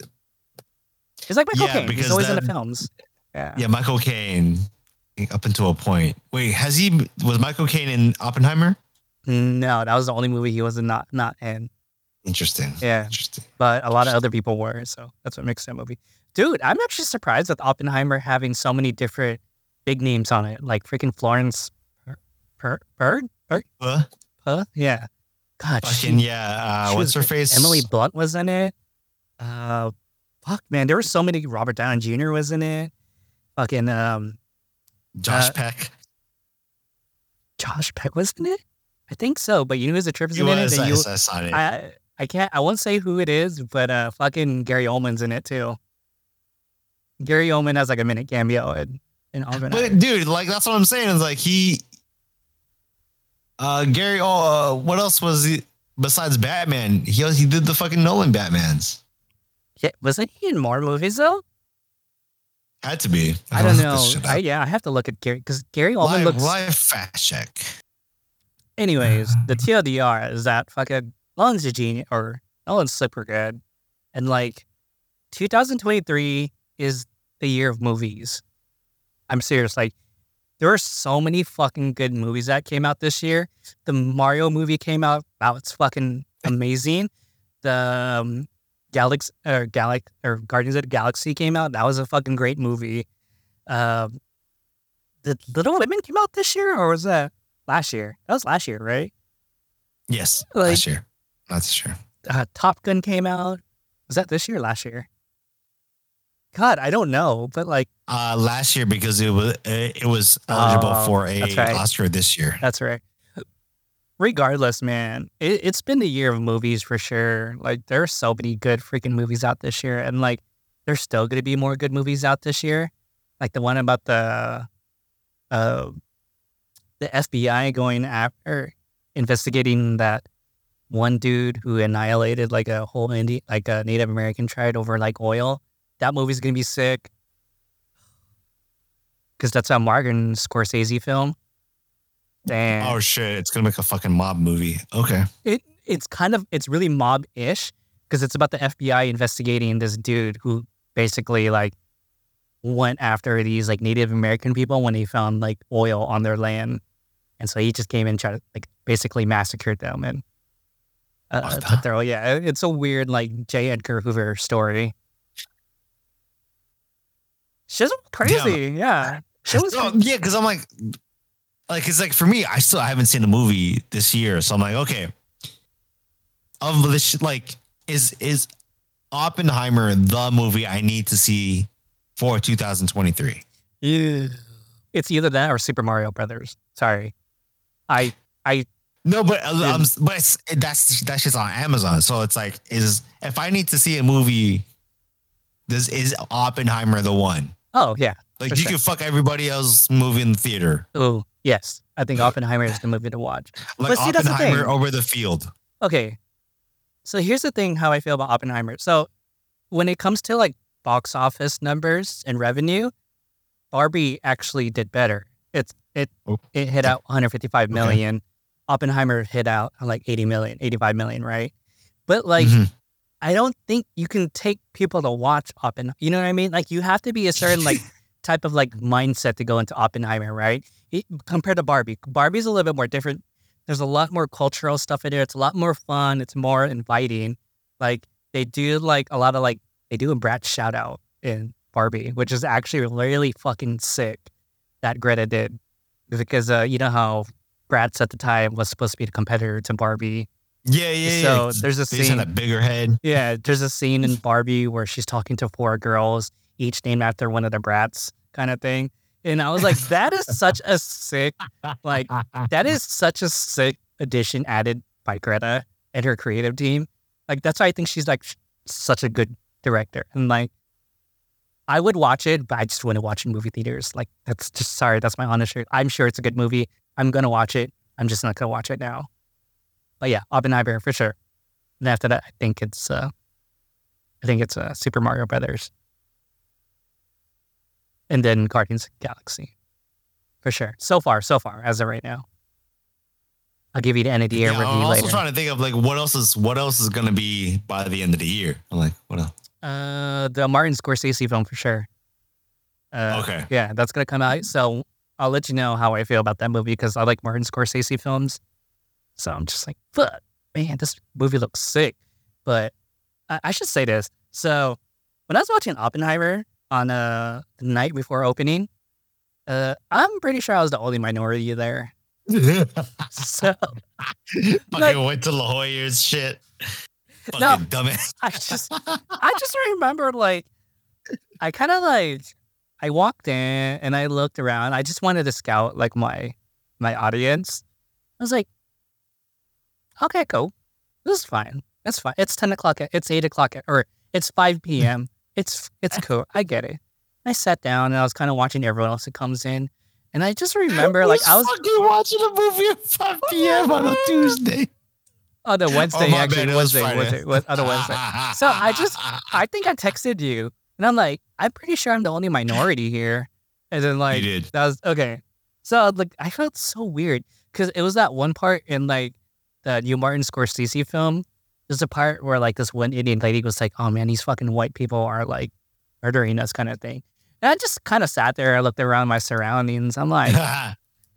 He's like Michael Yeah, Caine. He's always in the films. Yeah. yeah, Michael Caine up until a point. Wait, has he was Michael Caine in Oppenheimer? No, that was the only movie he was not not in. Interesting. Yeah. Interesting. But a lot of other people were, so that's what makes that movie. Dude, I'm actually surprised with Oppenheimer having so many different big names on it, like freaking Florence Bird? Bird? Uh, Huh? Yeah. God, fucking she, yeah. Uh, what's was- her face? Emily Blunt was in it. Uh, fuck, man, there were so many. Robert Downey Jr. was in it. Fucking um, Josh uh, Peck. Josh Peck was in it. I think so, but you know who's a trip is He in it. I, you, I saw it. I I can't I won't say who it is, but uh fucking Gary Oldman's in it too. Gary Oldman has like a minute cameo in, in but dude, like that's what I'm saying. Is like he, uh, Gary. Oh, uh, what else was he besides Batman? He he did the fucking Nolan Batman's. yeah, wasn't he in more movies though? Had to be. I don't know. this shit up. I, yeah, I have to look at Gary because Gary Oldman live, looks. live fact check. Anyways, the TLDR is that fucking Nolan's a genius or Nolan's super good, and like 2023 is the year of movies. I'm serious. Like there are so many fucking good movies that came out this year. The Mario movie came out. Wow, it's fucking amazing. The um, Galaxy or Galax or Guardians of the Galaxy came out. That was a fucking great movie. Um, the Little Women came out this year, or was that last year? That was last year, right? Yes, Like- last year. Not true. uh, Top Gun came out. Was that this year or last year? God, I don't know, but like Uh, last year because it was it was eligible Oh, for a right. Oscar this year. that's right. Regardless, man, it, it's been the year of movies for sure. Like there are so many good freaking movies out this year, and like there's still going to be more good movies out this year. Like the one about the uh the FBI going after investigating that one dude who annihilated like a whole Indian, like a Native American tribe over like oil. That movie's gonna be sick because that's a Martin Scorsese film. Damn. Oh shit! It's gonna make a fucking mob movie. Okay. it it's kind of it's really mob ish because it's about the FBI investigating this dude who basically like went after these like Native American people when he found like oil on their land, and so he just came in and tried to like basically massacred them and uh, took the- their yeah. It's a weird like J. Edgar Hoover story. Was crazy, yeah. Shit was No, yeah, because I'm like, like it's like for me, I still haven't seen the movie this year, so I'm like, okay, of the like, is is Oppenheimer the movie I need to see for 2023? Yeah. it's either that or Super Mario Brothers. Sorry, I I No, but um, but it's, that's that's just on Amazon. So it's like, is if I need to see a movie, this is Oppenheimer the one. oh yeah. Like you sure. can fuck everybody else movie in the theater, Oh yes, I think Oppenheimer is the movie to watch. like But see, that's the Oppenheimer thing. over the field. Okay, so here's the thing: how I feel about Oppenheimer. So when it comes to like box office numbers and revenue, Barbie actually did better. It's it Oh. it hit out 155 million. Okay. Oppenheimer hit out like 80 million, 85 million, right? But like Mhm. I don't think you can take people to watch Oppenheimer. You know what I mean? Like you have to be a certain like type of like mindset to go into Oppenheimer, right? It, compared to Barbie, Barbie's a little bit more different. There's a lot more cultural stuff in there. It's a lot more fun. It's more inviting. Like they do like a lot of like they do a Bratz shout out in Barbie, which is actually really fucking sick that Greta did because uh, you know how Bratz at the time was supposed to be the competitor to Barbie. Yeah, yeah. So yeah. there's a they just had scene. a bigger head. Yeah, there's a scene in Barbie where she's talking to four girls, each named after one of the Bratz, kind of thing. And I was like, that is such a sick, like, that is such a sick addition added by Greta and her creative team. Like, that's why I think she's like such a good director. And like, I would watch it, but I just wouldn't watch it in movie theaters. Like, that's just sorry, that's my honest. I'm sure it's a good movie. I'm gonna watch it. I'm just not gonna watch it now. But yeah, Oppenheimer for sure. And after that, I think it's uh, I think it's uh, Super Mario Brothers, and then Guardians of the Galaxy, for sure. So far, so far, as of right now. I'll give you the end of the year Yeah, review I'm also later. trying to think of like what else is what else is gonna be by the end of the year. I'm like, what else? Uh, the Martin Scorsese film for sure. Uh, okay. Yeah, that's gonna come out. So I'll let you know how I feel about that movie because I like Martin Scorsese films. So I'm just like, fuck, man, this movie looks sick. But I, I should say this. So when I was watching Oppenheimer on uh the night before opening, uh, I'm pretty sure I was the only minority there. So Fucking Like- went to La Jolla's shit. Fucking No. dumbass. I just I just remember like I kind of like I walked in and I looked around. I just wanted to scout like my my audience. I was like, okay, cool. This is fine. That's fine. It's ten o'clock. At, it's eight o'clock. At, or it's five p.m. It's it's cool. I get it. I sat down and I was kind of watching everyone else that comes in, and I just remember like I was fucking watching a movie at 5 p.m. on a Tuesday. Oh, on a oh, Wednesday Oh, actually bad, it was Wednesday Wednesday on a Wednesday. So I just- I think I texted you, and I'm like, I'm pretty sure I'm the only minority here. And then like you did. that was okay. So like I felt so weird because it was that one part in like the new Martin Scorsese film. There's a part where like this one Indian lady was like, "Oh man, these fucking white people are like murdering us," kind of thing. And I just kind of sat there. I looked around my surroundings. I'm like, that's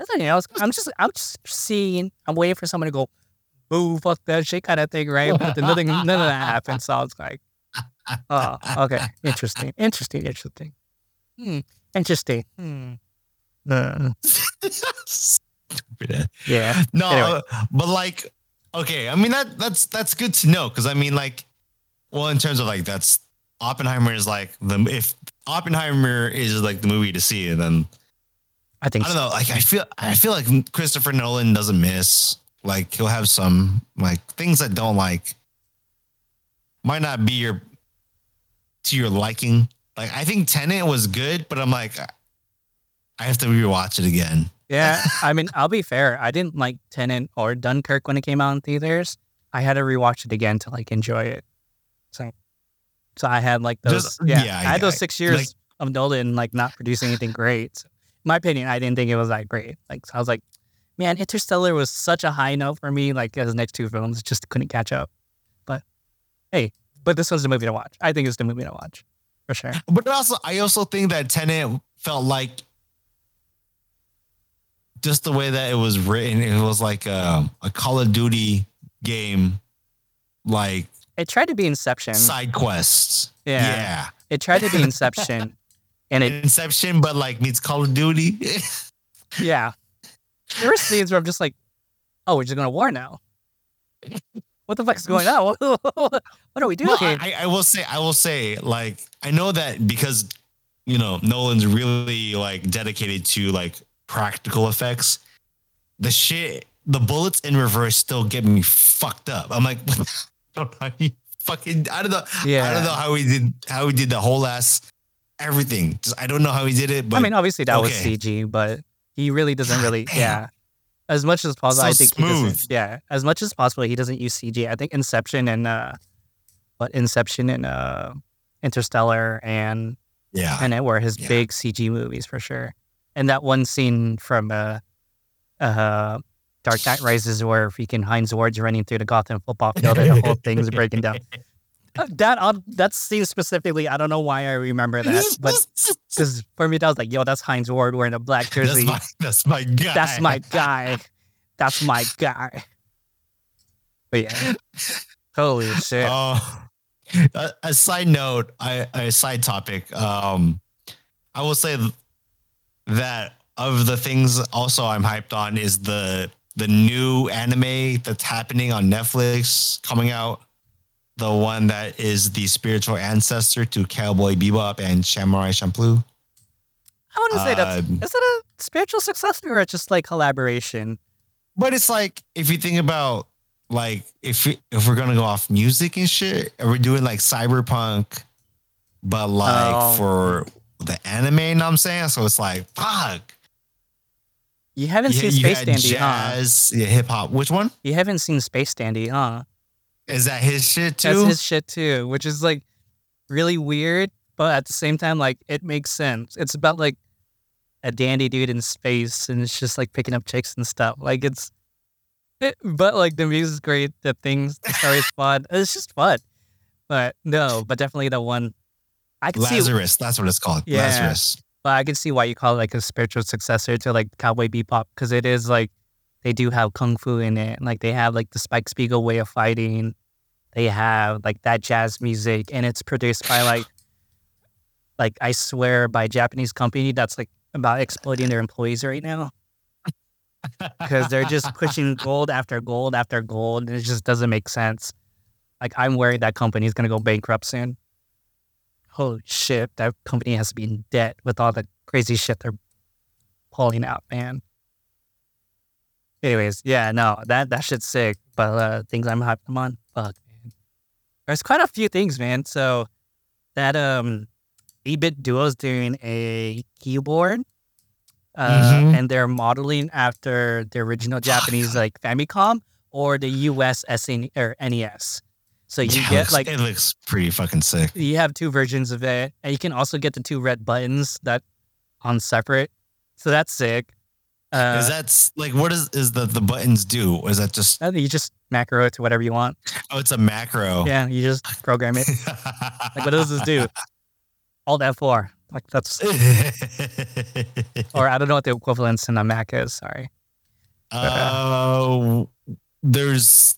nothing else. I'm just I'm just seeing. I'm waiting for someone to go, "Boo, fuck that shit," kind of thing, right? But then nothing, none of that happened. So I was like, "Oh, okay, interesting, interesting, interesting, hmm, interesting." Hmm. Uh, Stupid yeah. No, Anyway. but like, okay. I mean that that's that's good to know because I mean like, well, in terms of like that's Oppenheimer is like the if Oppenheimer is like the movie to see, then I think I don't so. know. Like I feel I feel like Christopher Nolan doesn't miss. Like he'll have some like things that don't like might not be your to your liking. Like I think Tenet was good, but I'm like I have to rewatch it again. Yeah, I mean, I'll be fair. I didn't like Tenet or Dunkirk when it came out in theaters. I had to rewatch it again to like enjoy it. So, so I had like those. Just- yeah, yeah, I had those six years Like- of Nolan like not producing anything great. So, my opinion, I didn't think it was that great. Like, so I was like, man, Interstellar was such a high note for me. Like, his next two films just couldn't catch up. But hey, but this was the movie to watch. I think it's the movie to watch for sure. But also, I also think that Tenet felt like just the way that it was written. It was like a, a Call of Duty game, like It tried to be Inception. side quests. Yeah. yeah. It tried to be Inception, and it Inception, but like meets Call of Duty. Yeah. There were scenes where I'm just like, oh, we're just going to war now. What the fuck is going on? What, are we doing? No, I, I will say, I will say, like, I know that because you know Nolan's really like dedicated to like practical effects. The shit, the bullets in reverse still get me fucked up. I'm like, I don't know how he fucking. I don't know. Yeah. I don't know how he did how he did the whole ass everything. Just I don't know how he did it. But I mean, obviously that was. CG, but he really doesn't God really. damn. Yeah. As much as possible, So I think he doesn't. Yeah, as much as possible, he doesn't use CG. I think Inception and uh, what Inception and uh, Interstellar and yeah, and it were his Yeah. big CG movies for sure. And that one scene from uh, uh, Dark Knight Rises where freaking Hines Ward's running through the Gotham football field and the whole thing's breaking down. Uh, That that scene specifically, I don't know why I remember that, but because for me that was like, yo, that's Hines Ward wearing a black that's jersey. my that's my guy. That's my guy. That's my guy. But yeah, holy shit. Oh, a, a side note, I, a side topic. Um, I will say that of the things also I'm hyped on is the the new anime that's happening on Netflix coming out. The one that is the spiritual ancestor to Cowboy Bebop and Samurai Champloo. I wouldn't say that's um, is it a spiritual successor or just like collaboration? But it's like if you think about like if we, if we're gonna go off music and shit, are we doing like cyberpunk, but like Oh. for the anime? You know what I'm saying? So it's like fuck. You haven't You, seen Space Dandy, huh? yeah, hip hop. Which one You haven't seen Space Dandy, huh? Is that? His shit too. That's his shit too, which is like really weird, but at the same time, like it makes sense. It's about like a dandy dude in space, and it's just like picking up chicks and stuff. Like it's, it, but like the music's great. The things, the story's fun. It's just fun. But no, but definitely the one I can see. Lazarus. That's what it's called. Yeah. Lazarus. But I can see why you call it like a spiritual successor to like Cowboy Bebop because it is like they do have kung fu in it. Like they have like the Spike Spiegel way of fighting. They have like that jazz music, and it's produced by like like I swear by a Japanese company that's like about exploiting their employees right now because they're just pushing gold after gold after gold, and it just doesn't make sense. Like I'm worried that company is gonna go bankrupt soon. Holy shit, that company has to be in debt with all the crazy shit they're pulling out, man. Anyways, yeah, no, that that shit's sick. But uh things I'm hyped on, fuck. There's quite a few things, man. So that um, 8BitDo's doing a keyboard, uh, Mhm. and they're modeling after the original Japanese like Famicom or the US SN or NES. So you Yeah, get looks- like it looks pretty fucking sick. you have two versions of it, and you can also get the two red buttons that on separate. So that's sick. Uh, is that like what is is the the buttons do? Or is that just you just macro it to whatever you want. oh it's a macro? Yeah, you just program it. Like what does this do? Alt F4. Like that's or I don't know what the equivalence in a Mac is. Sorry. Uh, there's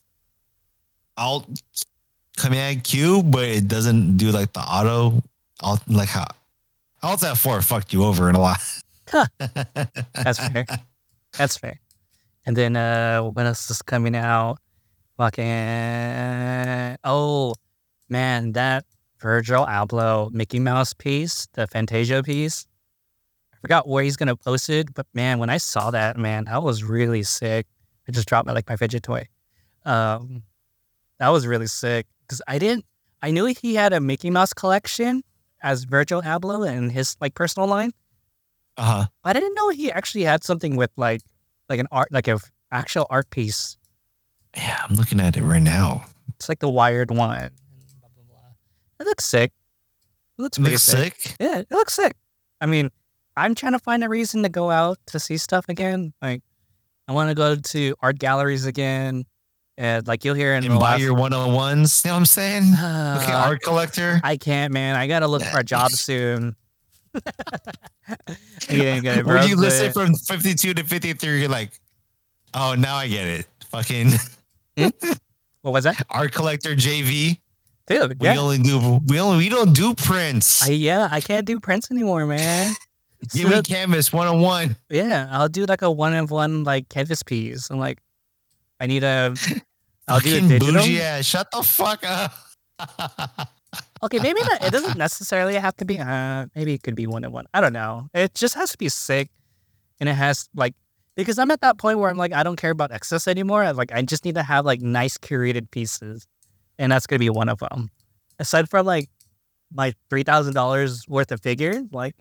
Alt Command Q, but it doesn't do like the auto. Alt like how Alt F4 fucked you over in a lot. That's fair. That's fair. And then uh what else is coming out? Fucking oh man, that Virgil Abloh Mickey Mouse piece, the Fantasia piece. I forgot where he's gonna post it, but man, when I saw that, man, that was really sick. I just dropped my like my fidget toy. Um, that was really sick because I didn't. I knew he had a Mickey Mouse collection as Virgil Abloh in his like personal line. Uh huh. I didn't know he actually had something with like like an art like a actual art piece. Yeah, I'm looking at it right now. It's like the wired one. Blah, blah, blah. It looks sick. It looks It pretty looks sick. sick. Yeah, it looks sick. I mean, I'm trying to find a reason to go out to see stuff again. Like, I want to go to art galleries again, and like you'll hear in the And buy your 101s. You know what I'm saying? Uh, Look at art collector. I can't, man. I gotta look for a job soon. Gotta When you listen it. from 52 to 53, you're like, oh, now I get it. Fucking hmm? What was that, art collector JV. dude? We Yeah, only do we only we don't do prints. I, yeah. I can't do prints anymore, man. Give me canvas 101. Yeah, I'll do like a one of one like canvas piece. I'm like, I need a. I'll do a digital. bougie ass. Shut the fuck up. Okay, maybe not. It doesn't necessarily have to be. Uh, maybe it could be one and one. I don't know. It just has to be sick, and it has like because I'm at that point where I'm like I don't care about excess anymore. I, like I just need to have like nice curated pieces, and that's gonna be one of them. Aside from like my three thousand dollars worth of figures, like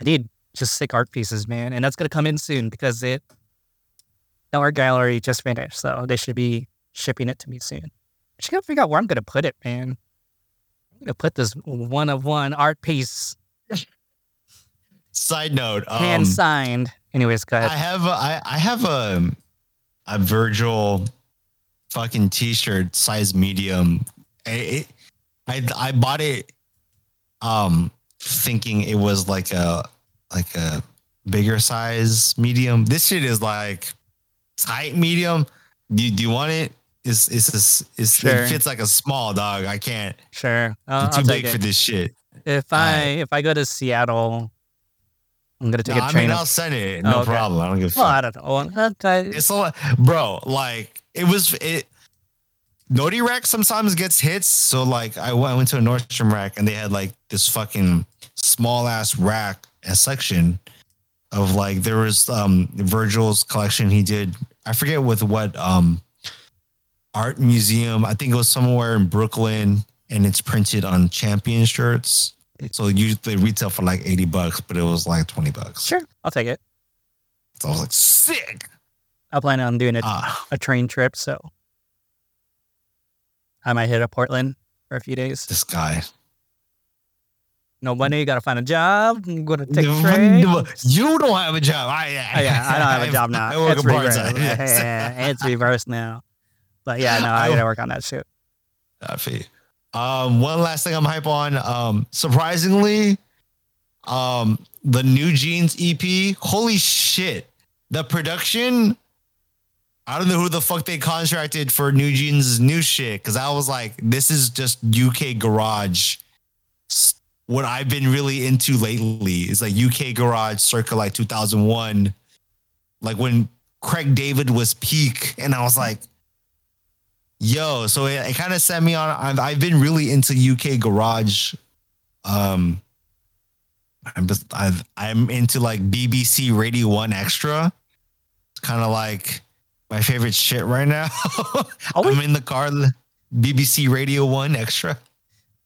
I need just sick art pieces, man, and that's gonna come in soon because it the art gallery just finished, so they should be shipping it to me soon. I just gotta figure out where I'm gonna put it, man. I'm gonna put this one of one art piece Side note, um, hand signed. Anyways, go ahead. I have a, I, I have a a Virgil fucking t-shirt size medium. It, I I bought it um thinking it was like a like a bigger size medium. This shit is like tight medium. Do, do you want it? It's it's this it's Sure. it fits like a small dog. I can't. sure, uh, too I'll big for this shit. If I Alright. if I go to Seattle, I'm gonna take No, a I train. mean, up- I'll send it. No Oh, okay. problem. I don't give a well. I don't know. Uh, I- It's a lot, bro. Like it was it. Naughty Rack sometimes gets hits. So like I went, I went to a Nordstrom rack and they had like this fucking small ass rack a section of like there was um Virgil's collection he did. I forget with what um art museum. I think it was somewhere in Brooklyn and it's printed on champion shirts. So usually they retail for like 80 bucks, but it was like 20 bucks. Sure, I'll take it. So I was like, sick. I plan on doing a, Ah, a train trip, so I might hit up Portland for a few days. this guy. No money, you gotta find a job. I'm gonna take a train. no, You don't have a job. I, Oh, yeah, I don't have a job now. I work it's a reversed. Yes. yeah, it's reversed now. But yeah, no, I gotta work on that shit. I feel. Um, one last thing I'm hype on. Um, surprisingly, um, the New Jeans EP. Holy shit! The production. I don't know who the fuck they contracted for New Jeans' new shit because I was like, this is just UK garage. What I've been really into lately is like UK garage circa like 2001, like when Craig David was peak, and I was like, Yo, so it, it kind of set me on. I've, I've been really into UK garage. Um, I'm just I've I'm into like BBC Radio One Extra. It's kind of like my favorite shit right now. I'm in the car. BBC Radio One Extra.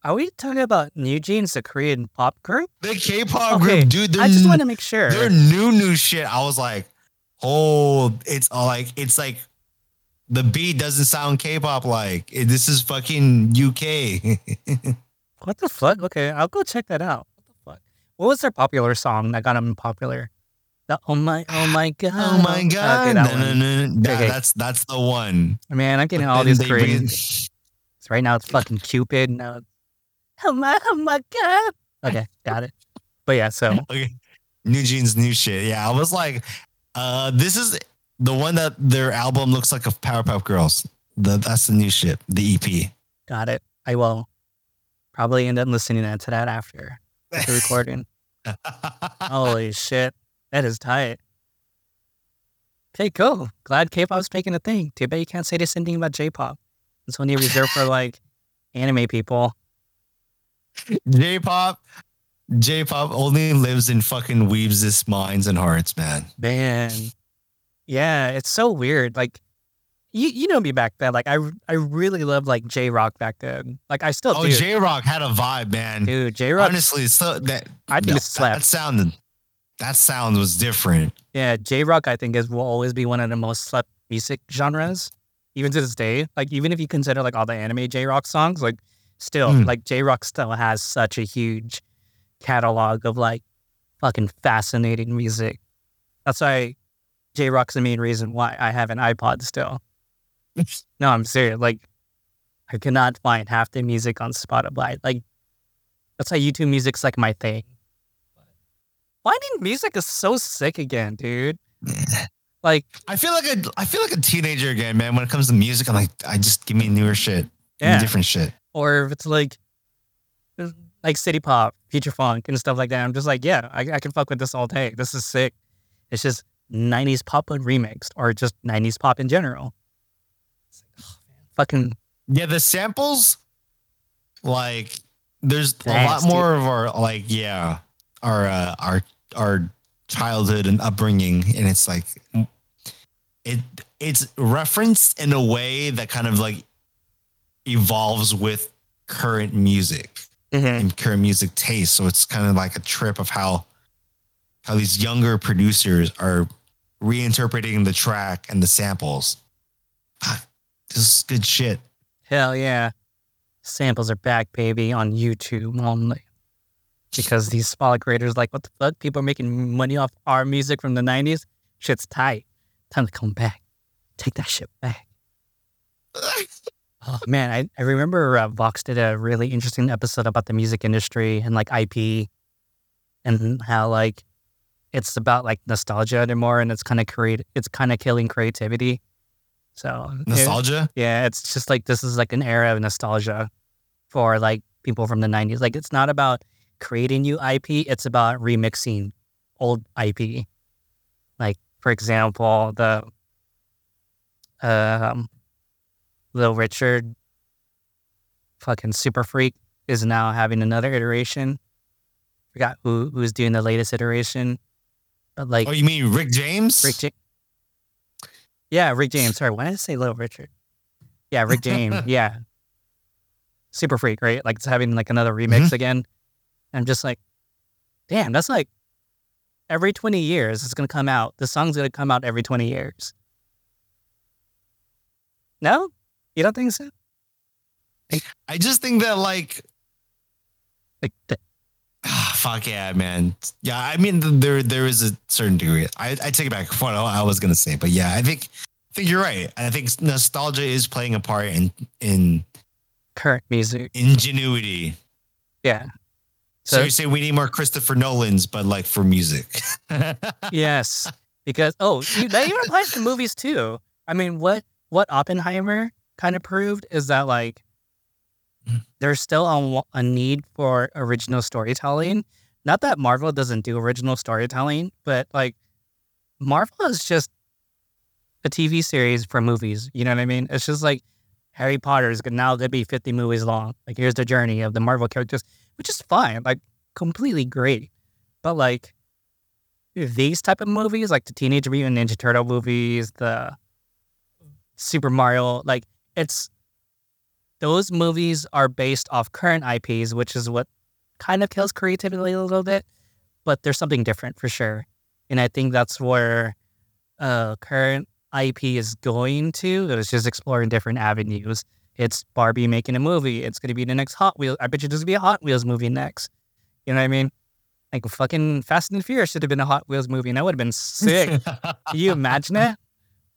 are we talking about New Jeans, the Korean pop group? The K-pop Okay, group, dude. I just want to make sure. Their new new shit. I was like, oh, it's all like it's like the beat doesn't sound K-pop like. This is fucking UK. What the fuck? Okay, I'll go check that out. What the fuck? What was their popular song that got them popular? The oh my oh my god oh my god! Okay, that No, no, no, Okay. That's that's the one. Man, I'm getting But all these they bring. Right now it's fucking Cupid. Now, oh my oh my god. Okay, got it. But yeah, so Okay. New Jeans, new shit. Yeah, I was like, uh, this is the one that their album looks like a Powerpuff Girls. The, that's the new shit. The EP. got it. I will probably end up listening to that after the recording. Holy shit, that is tight. Okay, cool. Glad K-pop's making a thing. Too bad you can't say the same thing about J-pop. It's only reserved for like anime people. J-pop, J-pop only lives in fucking weebs' minds and hearts, man. Man, yeah, it's so weird. Like, you you know me back then. Like, I I really loved like J Rock back then. Like, I still Oh. J Rock had a vibe, man. Dude, J Rock. Honestly, so that I think that, it that sounded that sound was different. Yeah, J Rock. I think is will always be one of the most slept music genres, even to this day. Like, even if you consider like all the anime J Rock songs, like still Mm. like J Rock still has such a huge catalog of like fucking fascinating music. That's why J Rock's the main reason why I have an iPod still. No, I'm serious. Like, I cannot find half the music on Spotify. Like, that's why YouTube music's like my thing. Finding music is so sick again, dude. Like, I feel like a I feel like a teenager again, man. When it comes to music, I'm like, I just give me newer shit, yeah. different shit. Or if it's like, like city pop, future funk, and stuff like that, I'm just like, yeah, I, I can fuck with this all day. This is sick. It's just 90s pop and remixed, or just 90s pop in general. Like, oh, fucking Yeah, the samples, like there's a lot Nasty. more of our like yeah our uh, our our childhood and upbringing and it's like it it's referenced in a way that kind of like evolves with current music and current music taste so it's kind of like a trip of how how these younger producers are reinterpreting the track and the samples Ah, this is good shit Hell yeah. Samples are back, baby, on YouTube only. Because these small creators like, what the fuck? People are making money off our music from the 90s? Shit's tight. Time to come back. Take that shit back. Oh, man, I, I remember uh, Vox did a really interesting episode about the music industry and like IP and how like it's about like nostalgia anymore and it's kind of create it's kind of killing creativity. So it- nostalgia yeah, it's just like this is like an era of nostalgia for like people from the 90s. Like it's not about creating new IP, it's about remixing old IP. Like for example, the um Little Richard fucking Super Freak is now having another iteration. Forgot who who's doing the latest iteration. But like oh you mean rick james Rick James. Yeah, Rick James. Sorry, why did I say Little Richard? Yeah, Rick James. yeah. Super freak, right? Like it's having like another remix again. And I'm just like, damn, that's like every 20 years it's gonna come out. The song's gonna come out every 20 years. No? You don't think so? I just think that like Like th- ah, fuck yeah, man. Yeah, I mean there there is a certain degree. I I take it back what I was gonna say, but yeah, I think I think you're right. I think nostalgia is playing a part in in current music. ingenuity. Yeah. So, So- you say we need more Christopher Nolan's, but like for music. yes, because oh, that even applies to movies too. I mean, what what Oppenheimer kind of proved is that like there's still a, a need for original storytelling. Not that Marvel doesn't do original storytelling, but like Marvel is just a TV series for movies. You know what I mean? It's just like Harry Potter is now going to be 50 movies long. Like here's the journey of the Marvel characters, which is fine, like completely great. But like these type of movies, like the Teenage Mutant Ninja Turtle movies, the Super Mario, like it's those movies are based off current IPs, which is what kind of kills creativity a little bit. But there's something different for sure, and I think that's where uh, current IP is going to. It's just exploring different avenues. It's Barbie making a movie. It's going to be the next Hot Wheels. I bet you there's going to be a Hot Wheels movie next. You know what I mean? Like fucking Fast and Furious should have been a Hot Wheels movie, and that would have been sick. Can you imagine it?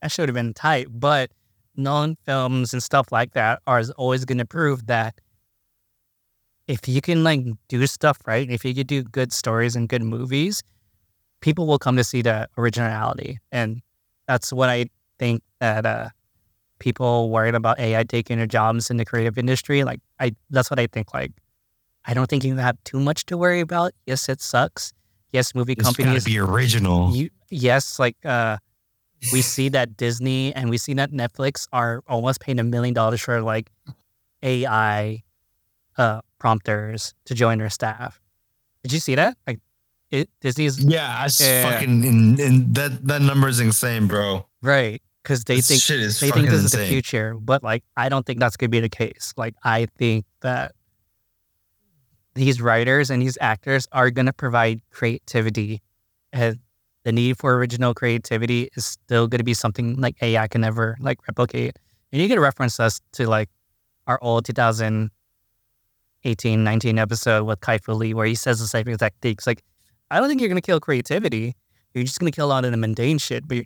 That should have been tight. But known films and stuff like that are always going to prove that if you can like do stuff right, if you can do good stories and good movies, people will come to see the originality. And that's what I think that uh, people worried about AI taking their jobs in the creative industry. Like I, that's what I think. Like I don't think you have too much to worry about. Yes, it sucks. Yes, movie It's companies be original. you yes like uh we see that disney and we see that netflix are almost paying a million dollars for like ai uh prompters to join their staff did you see that like it disney's yeah, I s- Yeah. fucking in, in that that number is insane, bro. right because they This think they think this is the future but like i don't think that's gonna be the case like i think that these writers and these actors are gonna provide creativity and the need for original creativity is still gonna be something like ai can never like replicate and you can reference us to like our old 2018 19 episode with kai Fu lee where he says the same exact things like i don't think you're gonna kill creativity you're just gonna kill a lot of the mundane shit but you're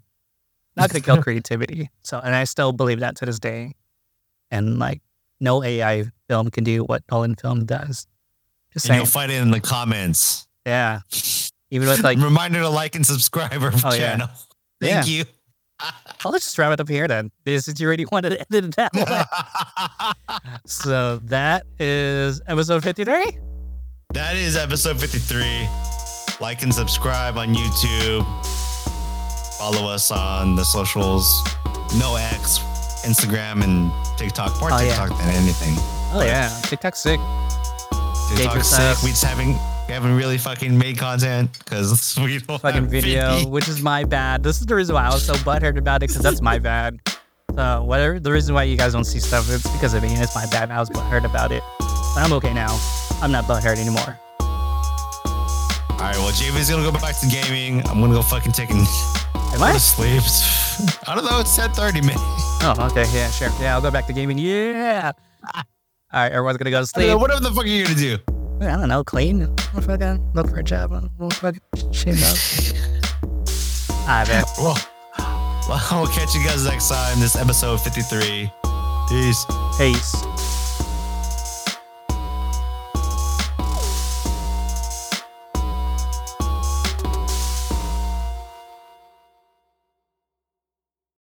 not gonna kill creativity. So, and I still believe that to this day. And like, no AI film can do what Nolan film does. Just And saying, you'll fight it in the comments. yeah. Even with like, Reminder to like and subscribe our Oh, yeah. channel. Thank you. I'll just wrap it up here then. Since you already wanted to end it that way. so that is episode fifty-three. that is episode 53. Like and subscribe on YouTube. Follow us on the socials. No X, Instagram, and TikTok. More Oh, yeah. TikTok than anything. Oh yeah, TikTok's sick. TikTok's sick. us. We just haven't we haven't really fucking made content because we don't Fucking have video, which is my bad. This is the reason why I was so butthurt about it, because that's my bad. So whatever the reason why you guys don't see stuff, it's because of me. and It's my bad. I was butthurt about it. But I'm okay now. I'm not butthurt anymore. All right, well, JV's gonna go back to gaming. I'm gonna go fucking take Am I? sleep. I don't know. It's 10:30, man. Oh, okay. Yeah, sure. Yeah, I'll go back to gaming. Yeah. All right, everyone's gonna go to sleep. know, whatever the fuck are you gonna do? I don't know, clean. I'll fucking look for a job. I'll fucking shit up. All right, man. Well, well, we'll catch you guys next time. This episode 53. Peace. Peace.